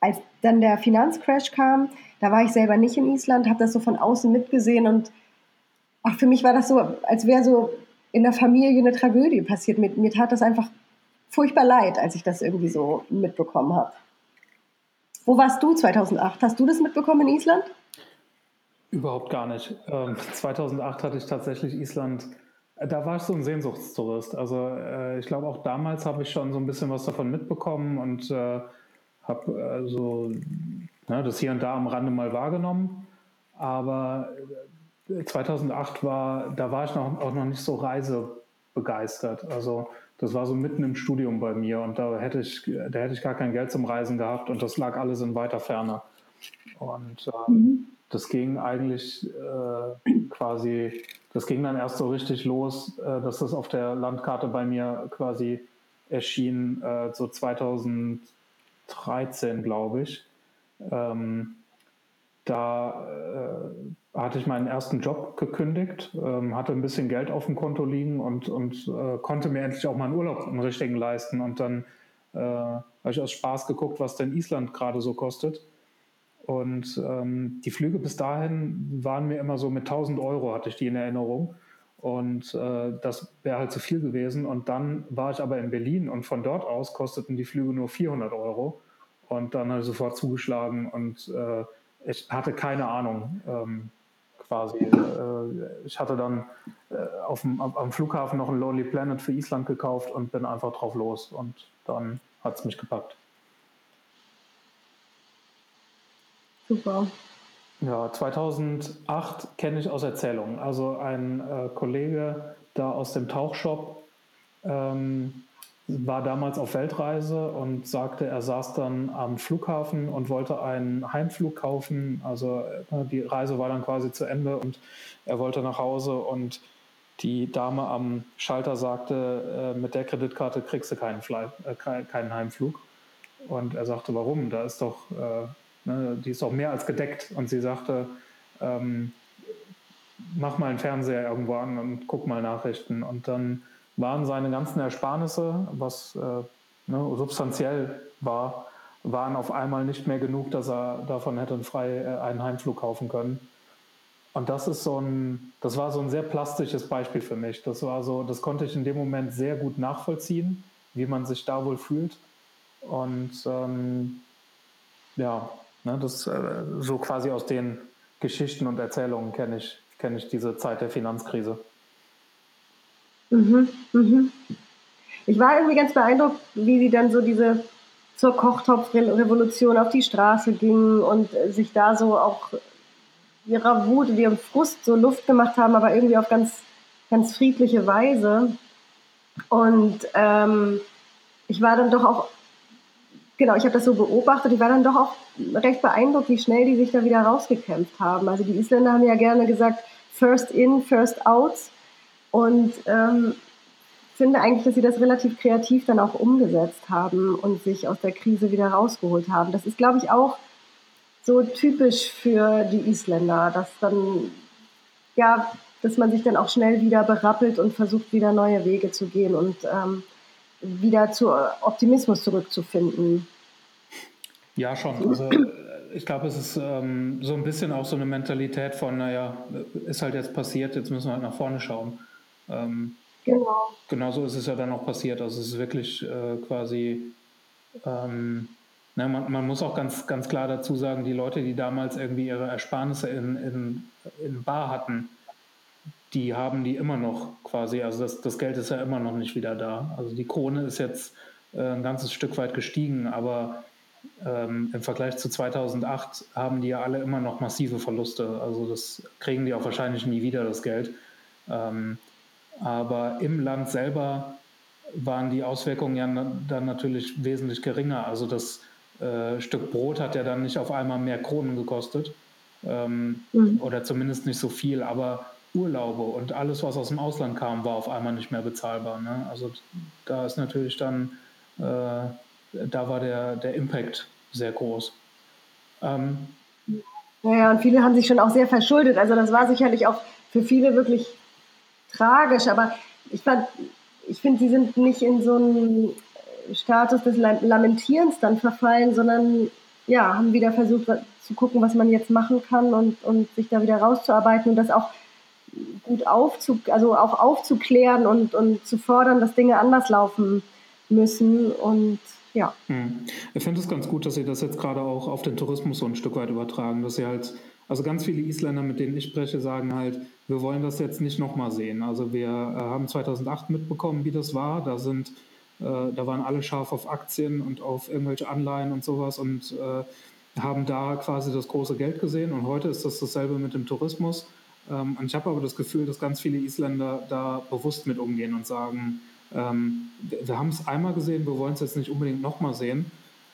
als dann der Finanzcrash kam, da war ich selber nicht in Island, habe das so von außen mitgesehen und ach, für mich war das so, als wäre so in der Familie eine Tragödie passiert. Mir, mir tat das einfach furchtbar leid, als ich das irgendwie so mitbekommen habe. Wo warst du 2008? Hast du das mitbekommen in Island? Überhaupt gar nicht. Ähm, 2008 hatte ich tatsächlich Island, äh, da war ich so ein Sehnsuchtstourist. Also äh, ich glaube auch damals habe ich schon so ein bisschen was davon mitbekommen und äh, habe also ne, das hier und da am Rande mal wahrgenommen, aber äh, 2008 war, da war ich noch, auch noch nicht so reisebegeistert. Also das war so mitten im Studium bei mir und da hätte ich, da hätte ich gar kein Geld zum Reisen gehabt und das lag alles in weiter Ferne. Und äh, mhm. das ging eigentlich äh, quasi, das ging dann erst so richtig los, äh, dass das auf der Landkarte bei mir quasi erschien, äh, so 2000, 13, glaube ich. Ähm, da äh, hatte ich meinen ersten Job gekündigt, ähm, hatte ein bisschen Geld auf dem Konto liegen und, und äh, konnte mir endlich auch meinen Urlaub im richtigen leisten. Und dann äh, habe ich aus Spaß geguckt, was denn Island gerade so kostet. Und ähm, die Flüge bis dahin waren mir immer so mit 1000 Euro, hatte ich die in Erinnerung. Und äh, das wäre halt zu viel gewesen. Und dann war ich aber in Berlin und von dort aus kosteten die Flüge nur 400 Euro. Und dann habe ich sofort zugeschlagen und äh, ich hatte keine Ahnung ähm, quasi. Äh, ich hatte dann äh, auf dem, am Flughafen noch ein Lonely Planet für Island gekauft und bin einfach drauf los und dann hat es mich gepackt. Super. Ja, 2008 kenne ich aus Erzählungen. Also ein äh, Kollege da aus dem Tauchshop ähm, war damals auf Weltreise und sagte, er saß dann am Flughafen und wollte einen Heimflug kaufen. Also äh, die Reise war dann quasi zu Ende und er wollte nach Hause und die Dame am Schalter sagte, äh, mit der Kreditkarte kriegst du keinen, Fly, äh, keinen Heimflug. Und er sagte, warum? Da ist doch, äh, ne, die ist doch mehr als gedeckt. Und sie sagte, ähm, mach mal einen Fernseher irgendwo an und guck mal Nachrichten. Und dann waren seine ganzen Ersparnisse, was äh, ne, substanziell war, waren auf einmal nicht mehr genug, dass er davon hätte frei äh, einen Heimflug kaufen können. Und das ist so ein, das war so ein sehr plastisches Beispiel für mich. Das war so, das konnte ich in dem Moment sehr gut nachvollziehen, wie man sich da wohl fühlt. Und ähm, ja, ne, das äh, so quasi aus den Geschichten und Erzählungen kenne ich, kenne ich diese Zeit der Finanzkrise. Mhm, mhm. Ich war irgendwie ganz beeindruckt, wie sie dann so diese zur Kochtopfrevolution auf die Straße gingen und sich da so auch ihrer Wut und ihrem Frust so Luft gemacht haben, aber irgendwie auf ganz, ganz friedliche Weise. Und ähm, ich war dann doch auch, genau, ich habe das so beobachtet, ich war dann doch auch recht beeindruckt, wie schnell die sich da wieder rausgekämpft haben. Also die Isländer haben ja gerne gesagt, first in, first out. Und ähm, finde eigentlich, dass sie das relativ kreativ dann auch umgesetzt haben und sich aus der Krise wieder rausgeholt haben. Das ist, glaube ich, auch so typisch für die Isländer, dass dann, ja, dass man sich dann auch schnell wieder berappelt und versucht, wieder neue Wege zu gehen und ähm, wieder zu Optimismus zurückzufinden. Ja, schon. Also ich glaube, es ist ähm, so ein bisschen auch so eine Mentalität von, naja, ist halt jetzt passiert, jetzt müssen wir halt nach vorne schauen. Ähm, genau. Genauso ist es ja dann auch passiert. Also es ist wirklich äh, quasi, ähm, na, man, man, muss auch ganz, ganz klar dazu sagen, die Leute, die damals irgendwie ihre Ersparnisse in, in, in Bar hatten, die haben die immer noch quasi. Also das, das Geld ist ja immer noch nicht wieder da. Also die Krone ist jetzt äh, ein ganzes Stück weit gestiegen, aber ähm, im Vergleich zu 2008 haben die ja alle immer noch massive Verluste. Also das kriegen die auch wahrscheinlich nie wieder, das Geld. Ähm, aber im Land selber waren die Auswirkungen ja dann natürlich wesentlich geringer. Also das äh, Stück Brot hat ja dann nicht auf einmal mehr Kronen gekostet ähm, mhm. oder zumindest nicht so viel, aber Urlaube und alles, was aus dem Ausland kam, war auf einmal nicht mehr bezahlbar. Ne? Also da ist natürlich dann äh, da war der, der Impact sehr groß. Ähm, naja, und viele haben sich schon auch sehr verschuldet. Also das war sicherlich auch für viele wirklich tragisch. Aber ich, ich finde, sie sind nicht in so einen Status des Lamentierens dann verfallen, sondern ja, haben wieder versucht zu gucken, was man jetzt machen kann und, und sich da wieder rauszuarbeiten und das auch gut aufzu, also auch aufzuklären und, und zu fordern, dass Dinge anders laufen müssen. Und ja. Hm. Ich finde es ganz gut, dass Sie das jetzt gerade auch auf den Tourismus so ein Stück weit übertragen, dass Sie halt, also ganz viele Isländer, mit denen ich spreche, sagen halt, wir wollen das jetzt nicht nochmal sehen. Also wir äh, haben 2008 mitbekommen, wie das war. Da sind, äh, da waren alle scharf auf Aktien und auf irgendwelche Anleihen und sowas und äh, haben da quasi das große Geld gesehen. Und heute ist das dasselbe mit dem Tourismus. Ähm, und ich habe aber das Gefühl, dass ganz viele Isländer da bewusst mit umgehen und sagen, ähm, wir, haben es einmal gesehen, wir wollen es jetzt nicht unbedingt nochmal sehen.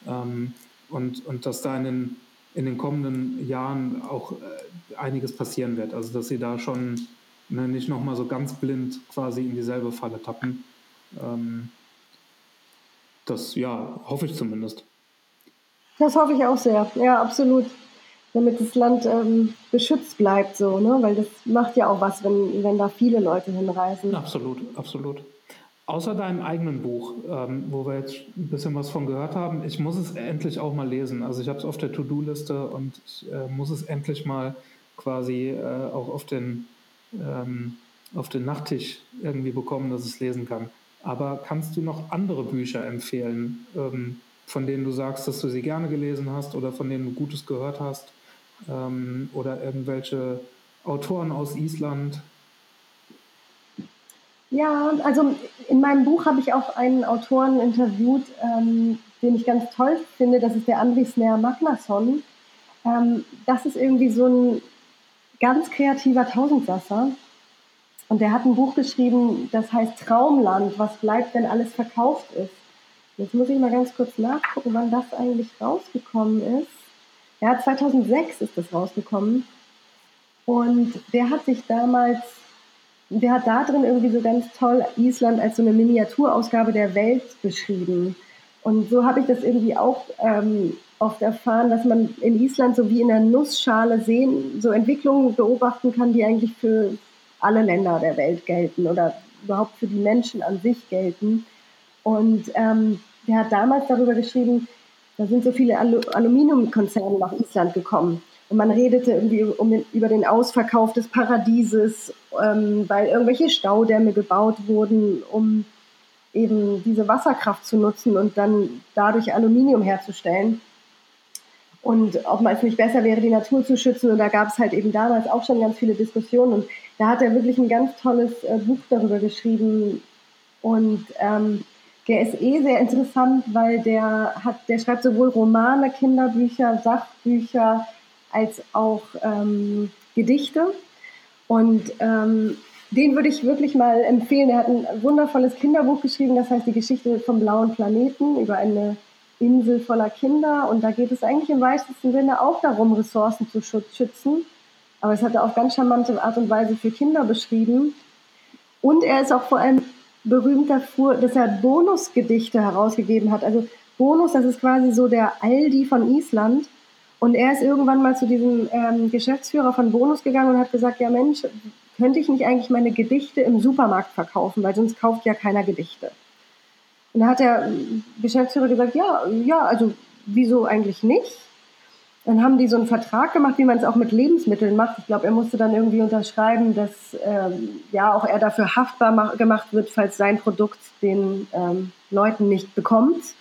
Ähm, und, und dass da in den, in den kommenden Jahren auch äh, einiges passieren wird. Also dass sie da schon ne, nicht nochmal so ganz blind quasi in dieselbe Falle tappen. Ähm, das, ja, hoffe ich zumindest. Das hoffe ich auch sehr. Ja, absolut. Damit das Land ähm, beschützt bleibt, so, ne? Weil das macht ja auch was, wenn, wenn da viele Leute hinreisen. Absolut, absolut. Außer deinem eigenen Buch, ähm, wo wir jetzt ein bisschen was von gehört haben, ich muss es endlich auch mal lesen. Also ich habe es auf der To-Do-Liste und ich äh, muss es endlich mal quasi äh, auch auf den, ähm, auf den Nachttisch irgendwie bekommen, dass ich es lesen kann. Aber kannst du noch andere Bücher empfehlen, ähm, von denen du sagst, dass du sie gerne gelesen hast oder von denen du Gutes gehört hast? Ähm, oder irgendwelche Autoren aus Island, ja, also in meinem Buch habe ich auch einen Autoren interviewt, ähm, den ich ganz toll finde. Das ist der Andris Snare Magnason. Ähm, das ist irgendwie so ein ganz kreativer Tausendsasser. Und der hat ein Buch geschrieben, das heißt Traumland, was bleibt, wenn alles verkauft ist. Jetzt muss ich mal ganz kurz nachgucken, wann das eigentlich rausgekommen ist. Ja, 2006 ist das rausgekommen. Und der hat sich damals der hat da drin irgendwie so ganz toll Island als so eine Miniaturausgabe der Welt beschrieben. Und so habe ich das irgendwie auch ähm, oft erfahren, dass man in Island so wie in einer Nussschale sehen, so Entwicklungen beobachten kann, die eigentlich für alle Länder der Welt gelten oder überhaupt für die Menschen an sich gelten. Und ähm, der hat damals darüber geschrieben, da sind so viele Alu Aluminiumkonzerne nach Island gekommen. Und man redete irgendwie um den, über den Ausverkauf des Paradieses, ähm, weil irgendwelche Staudämme gebaut wurden, um eben diese Wasserkraft zu nutzen und dann dadurch Aluminium herzustellen. Und ob es nicht besser wäre, die Natur zu schützen. Und da gab es halt eben damals auch schon ganz viele Diskussionen. Und da hat er wirklich ein ganz tolles äh, Buch darüber geschrieben. Und ähm, der ist eh sehr interessant, weil der hat, der schreibt sowohl Romane, Kinderbücher, Sachbücher, als auch ähm, Gedichte. Und ähm, den würde ich wirklich mal empfehlen. Er hat ein wundervolles Kinderbuch geschrieben, das heißt die Geschichte vom blauen Planeten über eine Insel voller Kinder. Und da geht es eigentlich im weitesten Sinne auch darum, Ressourcen zu schützen. Aber es hat er auf ganz charmante Art und Weise für Kinder beschrieben. Und er ist auch vor allem berühmt dafür, dass er Bonusgedichte herausgegeben hat. Also Bonus, das ist quasi so der Aldi von Island. Und er ist irgendwann mal zu diesem ähm, Geschäftsführer von Bonus gegangen und hat gesagt, ja Mensch, könnte ich nicht eigentlich meine Gedichte im Supermarkt verkaufen, weil sonst kauft ja keiner Gedichte. Und da hat der Geschäftsführer gesagt, ja, ja, also wieso eigentlich nicht? Dann haben die so einen Vertrag gemacht, wie man es auch mit Lebensmitteln macht. Ich glaube, er musste dann irgendwie unterschreiben, dass ähm, ja auch er dafür haftbar gemacht wird, falls sein Produkt den ähm, Leuten nicht bekommt.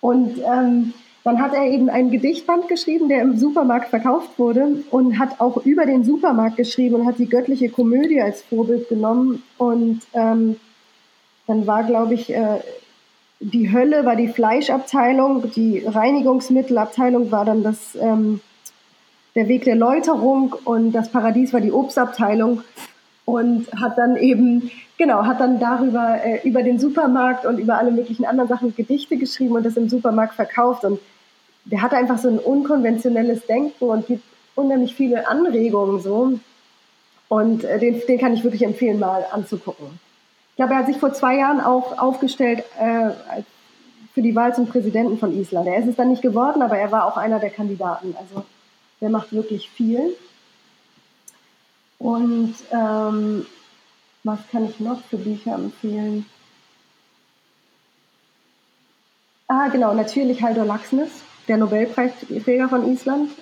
Und ähm, dann hat er eben ein Gedichtband geschrieben, der im Supermarkt verkauft wurde und hat auch über den Supermarkt geschrieben und hat die göttliche Komödie als Vorbild genommen. Und ähm, dann war, glaube ich, äh, die Hölle war die Fleischabteilung, die Reinigungsmittelabteilung war dann das, ähm, der Weg der Läuterung und das Paradies war die Obstabteilung und hat dann eben, genau, hat dann darüber, äh, über den Supermarkt und über alle möglichen anderen Sachen Gedichte geschrieben und das im Supermarkt verkauft und der hat einfach so ein unkonventionelles Denken und gibt unheimlich viele Anregungen so und äh, den, den kann ich wirklich empfehlen, mal anzugucken. Glaube, er hat sich vor zwei Jahren auch aufgestellt äh, für die Wahl zum Präsidenten von Island. Er ist es dann nicht geworden, aber er war auch einer der Kandidaten. Also der macht wirklich viel. Und ähm, was kann ich noch für Bücher empfehlen? Ah, genau, natürlich Haldor Laxness, der Nobelpreisträger von Island.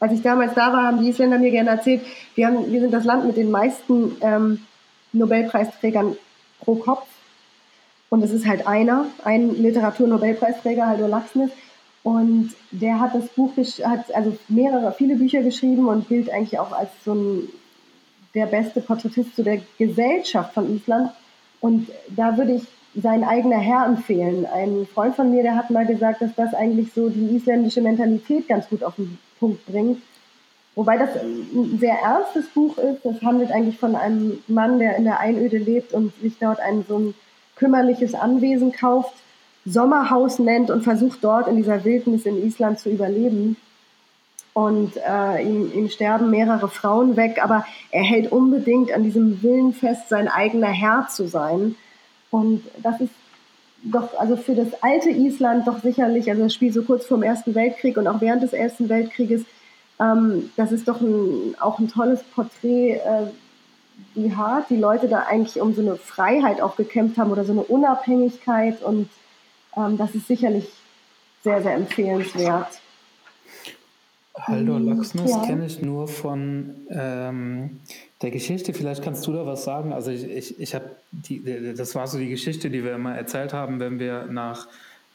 Als ich damals da war, haben die Isländer mir gerne erzählt, wir, haben, wir sind das Land mit den meisten ähm, Nobelpreisträgern pro Kopf. Und es ist halt einer, ein Literaturnobelpreisträger, Haldor Laxness. Und der hat das Buch, hat also mehrere, viele Bücher geschrieben und gilt eigentlich auch als so ein, der beste Porträtist zu der Gesellschaft von Island. Und da würde ich sein eigener Herr empfehlen. Ein Freund von mir, der hat mal gesagt, dass das eigentlich so die isländische Mentalität ganz gut auf den Punkt bringt. Wobei das ein sehr ernstes Buch ist. Es handelt eigentlich von einem Mann, der in der Einöde lebt und sich dort ein so ein kümmerliches Anwesen kauft, Sommerhaus nennt und versucht dort in dieser Wildnis in Island zu überleben. Und äh, ihm, ihm sterben mehrere Frauen weg, aber er hält unbedingt an diesem Willen fest, sein eigener Herr zu sein. Und das ist doch, also für das alte Island doch sicherlich, also das Spiel so kurz vor dem Ersten Weltkrieg und auch während des Ersten Weltkrieges, ähm, das ist doch ein, auch ein tolles Porträt, äh, wie hart die Leute da eigentlich um so eine Freiheit auch gekämpft haben oder so eine Unabhängigkeit und ähm, das ist sicherlich sehr, sehr empfehlenswert. Haldor ähm, Laxness ja. kenne ich nur von ähm, der Geschichte. Vielleicht kannst du da was sagen. Also ich, ich, ich habe die, das war so die Geschichte, die wir immer erzählt haben, wenn wir nach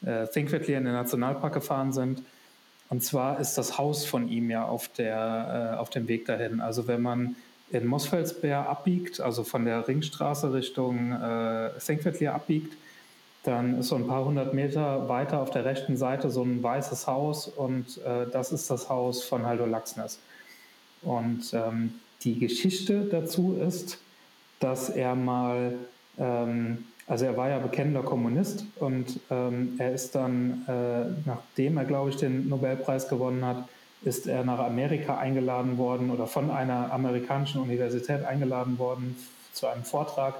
äh, Thinkwitli in den Nationalpark gefahren sind. Und zwar ist das Haus von ihm ja auf, der, äh, auf dem Weg dahin. Also wenn man in Mosfelsberg abbiegt, also von der Ringstraße Richtung äh, Thinkwitli abbiegt, dann ist so ein paar hundert Meter weiter auf der rechten Seite so ein weißes Haus und äh, das ist das Haus von Haldo Laxness. Und ähm, die Geschichte dazu ist, dass er mal, ähm, also er war ja bekennender Kommunist und ähm, er ist dann, äh, nachdem er, glaube ich, den Nobelpreis gewonnen hat, ist er nach Amerika eingeladen worden oder von einer amerikanischen Universität eingeladen worden zu einem Vortrag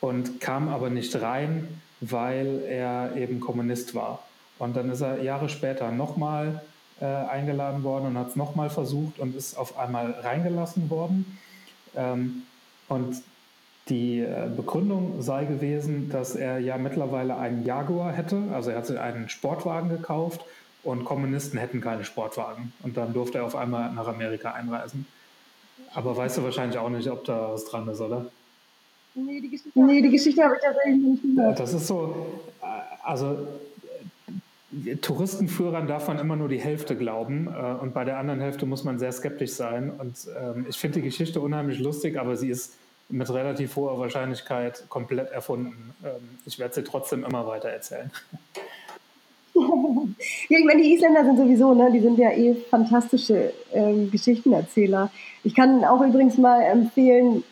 und kam aber nicht rein, weil er eben Kommunist war. Und dann ist er Jahre später nochmal äh, eingeladen worden und hat es nochmal versucht und ist auf einmal reingelassen worden. Ähm, und die äh, Begründung sei gewesen, dass er ja mittlerweile einen Jaguar hätte, also er hatte einen Sportwagen gekauft und Kommunisten hätten keine Sportwagen. Und dann durfte er auf einmal nach Amerika einreisen. Aber weißt du wahrscheinlich auch nicht, ob da was dran ist, oder? Nee, die Geschichte, nee, die Geschichte habe ich tatsächlich nicht gehört. Das ist so, äh, also Touristenführern darf man immer nur die Hälfte glauben äh, und bei der anderen Hälfte muss man sehr skeptisch sein. Und ähm, ich finde die Geschichte unheimlich lustig, aber sie ist mit relativ hoher Wahrscheinlichkeit komplett erfunden. Ähm, ich werde sie trotzdem immer weiter erzählen. ja, ich meine, die Isländer sind sowieso, ne, die sind ja eh fantastische ähm, Geschichtenerzähler. Ich kann auch übrigens mal empfehlen,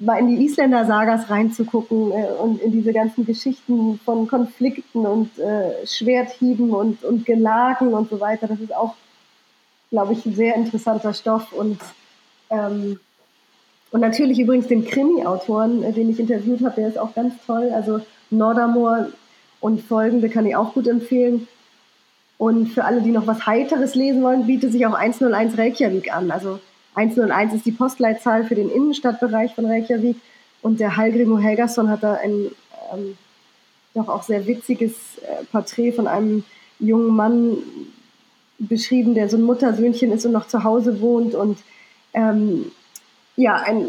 mal in die Isländer-Sagas reinzugucken äh, und in diese ganzen Geschichten von Konflikten und äh, Schwerthieben und, und Gelagen und so weiter. Das ist auch, glaube ich, ein sehr interessanter Stoff und ähm, und natürlich übrigens den Krimi-Autoren, äh, den ich interviewt habe, der ist auch ganz toll. Also Nordermoor und folgende kann ich auch gut empfehlen. Und für alle, die noch was Heiteres lesen wollen, bietet sich auch 101 Reykjavik an. Also 101 ist die Postleitzahl für den Innenstadtbereich von Reykjavik und der Hallgrimur Helgason hat da ein ähm, doch auch sehr witziges äh, Porträt von einem jungen Mann beschrieben, der so ein Muttersöhnchen ist und noch zu Hause wohnt und ähm, ja, ein,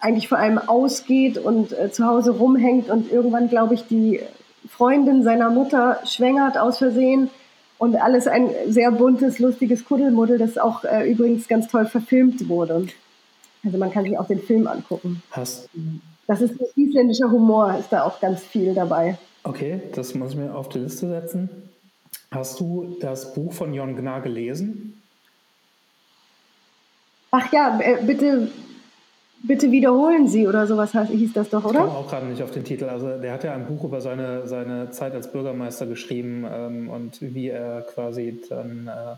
eigentlich vor allem ausgeht und äh, zu Hause rumhängt und irgendwann, glaube ich, die Freundin seiner Mutter schwängert aus Versehen und alles ein sehr buntes, lustiges Kuddelmuddel, das auch äh, übrigens ganz toll verfilmt wurde. Also man kann sich auch den Film angucken. Hast das ist isländischer Humor, ist da auch ganz viel dabei. Okay, das muss ich mir auf die Liste setzen. Hast du das Buch von Jon Gnar gelesen? Ach ja, äh, bitte, bitte wiederholen Sie oder sowas hieß das doch, oder? Ich komme auch gerade nicht auf den Titel. Also der hat ja ein Buch über seine, seine Zeit als Bürgermeister geschrieben ähm, und wie er quasi dann, äh,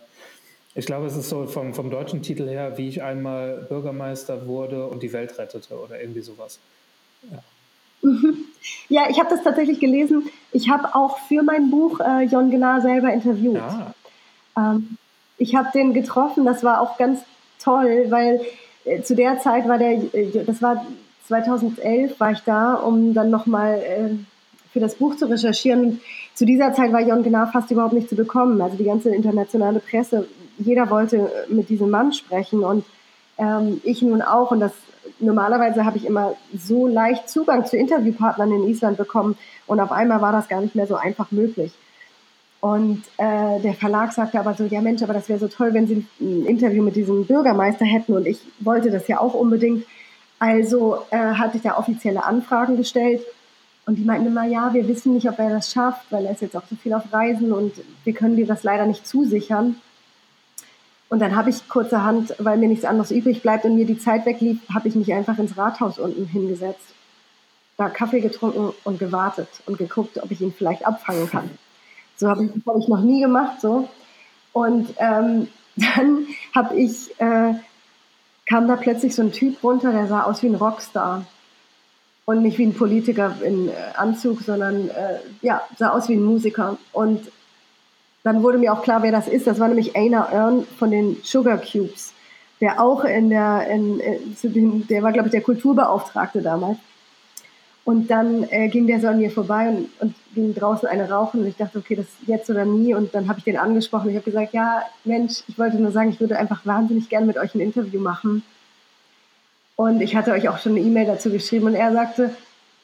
ich glaube, es ist so vom, vom deutschen Titel her, wie ich einmal Bürgermeister wurde und die Welt rettete oder irgendwie sowas. Ja. Ja, ich habe das tatsächlich gelesen. Ich habe auch für mein Buch äh, Jon Gnar selber interviewt. Ja. Ähm, ich habe den getroffen, das war auch ganz toll, weil äh, zu der Zeit war der, äh, das war 2011 war ich da, um dann nochmal äh, für das Buch zu recherchieren. Und zu dieser Zeit war Jon Gnar fast überhaupt nicht zu bekommen. Also die ganze internationale Presse, jeder wollte mit diesem Mann sprechen und ähm, ich nun auch. Und das normalerweise habe ich immer so leicht Zugang zu Interviewpartnern in Island bekommen und auf einmal war das gar nicht mehr so einfach möglich. Und äh, der Verlag sagte aber so, ja Mensch, aber das wäre so toll, wenn Sie ein Interview mit diesem Bürgermeister hätten und ich wollte das ja auch unbedingt. Also äh, hatte ich da offizielle Anfragen gestellt und die meinten immer, ja, wir wissen nicht, ob er das schafft, weil er ist jetzt auch so viel auf Reisen und wir können dir das leider nicht zusichern. Und dann habe ich kurzerhand, weil mir nichts anderes übrig bleibt und mir die Zeit weglief, habe ich mich einfach ins Rathaus unten hingesetzt, da Kaffee getrunken und gewartet und geguckt, ob ich ihn vielleicht abfangen kann. So habe ich, hab ich noch nie gemacht so. Und ähm, dann habe ich äh, kam da plötzlich so ein Typ runter, der sah aus wie ein Rockstar und nicht wie ein Politiker in äh, Anzug, sondern äh, ja sah aus wie ein Musiker und dann wurde mir auch klar, wer das ist. Das war nämlich Aina Earn von den Sugar Cubes, der auch in der, in, in, der war, glaube ich, der Kulturbeauftragte damals. Und dann äh, ging der so an mir vorbei und, und ging draußen eine rauchen und ich dachte, okay, das jetzt oder nie. Und dann habe ich den angesprochen. Ich habe gesagt, ja, Mensch, ich wollte nur sagen, ich würde einfach wahnsinnig gerne mit euch ein Interview machen. Und ich hatte euch auch schon eine E-Mail dazu geschrieben und er sagte,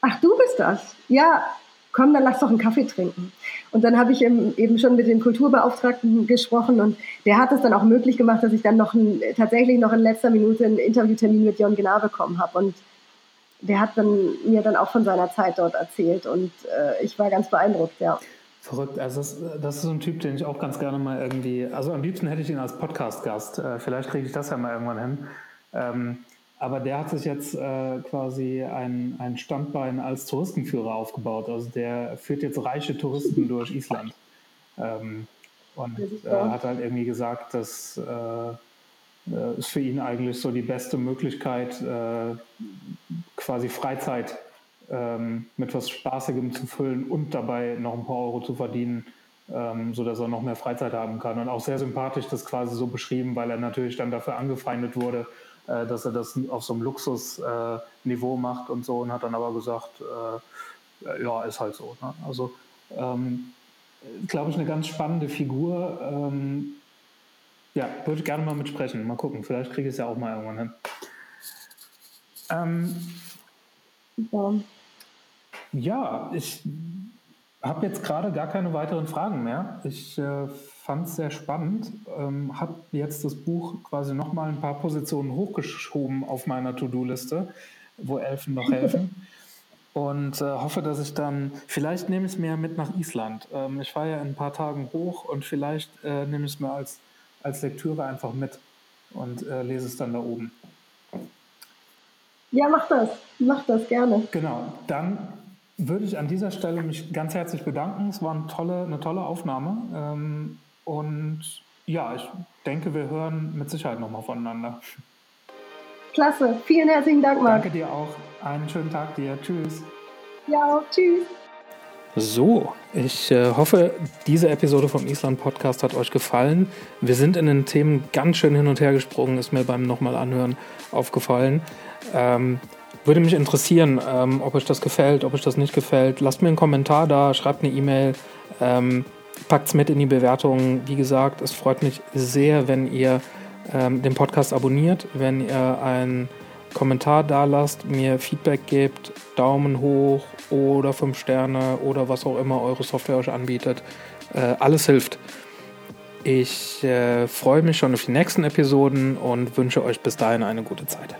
ach, du bist das. Ja, komm, dann lass doch einen Kaffee trinken. Und dann habe ich eben schon mit dem Kulturbeauftragten gesprochen und der hat es dann auch möglich gemacht, dass ich dann noch ein, tatsächlich noch in letzter Minute einen Interviewtermin mit Jon Genar bekommen habe. Und der hat dann, mir dann auch von seiner Zeit dort erzählt und äh, ich war ganz beeindruckt, ja. Verrückt. Also das, das, ist so ein Typ, den ich auch ganz gerne mal irgendwie, also am liebsten hätte ich ihn als Podcast-Gast. Äh, vielleicht kriege ich das ja mal irgendwann hin. Ähm, aber der hat sich jetzt äh, quasi ein, ein Standbein als Touristenführer aufgebaut. Also der führt jetzt reiche Touristen durch Island. Ähm, und äh, hat halt irgendwie gesagt, dass äh, ist für ihn eigentlich so die beste Möglichkeit, äh, quasi Freizeit ähm, mit was Spaßigem zu füllen und dabei noch ein paar Euro zu verdienen, ähm, sodass er noch mehr Freizeit haben kann. Und auch sehr sympathisch das quasi so beschrieben, weil er natürlich dann dafür angefeindet wurde, äh, dass er das auf so einem Luxusniveau äh, macht und so und hat dann aber gesagt, äh, ja, ist halt so. Ne? Also, ähm, glaube ich, eine ganz spannende Figur. Ähm, ja, würde ich gerne mal mitsprechen. Mal gucken, vielleicht kriege ich es ja auch mal irgendwann hin. Ähm, ja. ja, ich habe jetzt gerade gar keine weiteren Fragen mehr. Ich äh, fand es sehr spannend. Ähm, habe jetzt das Buch quasi nochmal ein paar Positionen hochgeschoben auf meiner To-Do-Liste, wo Elfen noch helfen. Und äh, hoffe, dass ich dann, vielleicht nehme ich es mir mit nach Island. Ähm, ich fahre ja in ein paar Tagen hoch und vielleicht äh, nehme ich es mir als, als Lektüre einfach mit und äh, lese es dann da oben. Ja, mach das. Mach das gerne. Genau. Dann würde ich an dieser Stelle mich ganz herzlich bedanken. Es war eine tolle, eine tolle Aufnahme. Ähm, und ja, ich denke, wir hören mit Sicherheit nochmal voneinander. Klasse. Vielen herzlichen Dank, Marc. Danke dir auch. Einen schönen Tag dir. Tschüss. Ja, tschüss. So, ich äh, hoffe, diese Episode vom Island Podcast hat euch gefallen. Wir sind in den Themen ganz schön hin und her gesprungen, ist mir beim nochmal anhören aufgefallen. Ähm, würde mich interessieren, ähm, ob euch das gefällt, ob euch das nicht gefällt. Lasst mir einen Kommentar da, schreibt eine E-Mail, ähm, packt es mit in die Bewertungen. Wie gesagt, es freut mich sehr, wenn ihr ähm, den Podcast abonniert, wenn ihr einen Kommentar da lasst, mir Feedback gebt, Daumen hoch oder 5 Sterne oder was auch immer eure Software euch anbietet. Äh, alles hilft. Ich äh, freue mich schon auf die nächsten Episoden und wünsche euch bis dahin eine gute Zeit.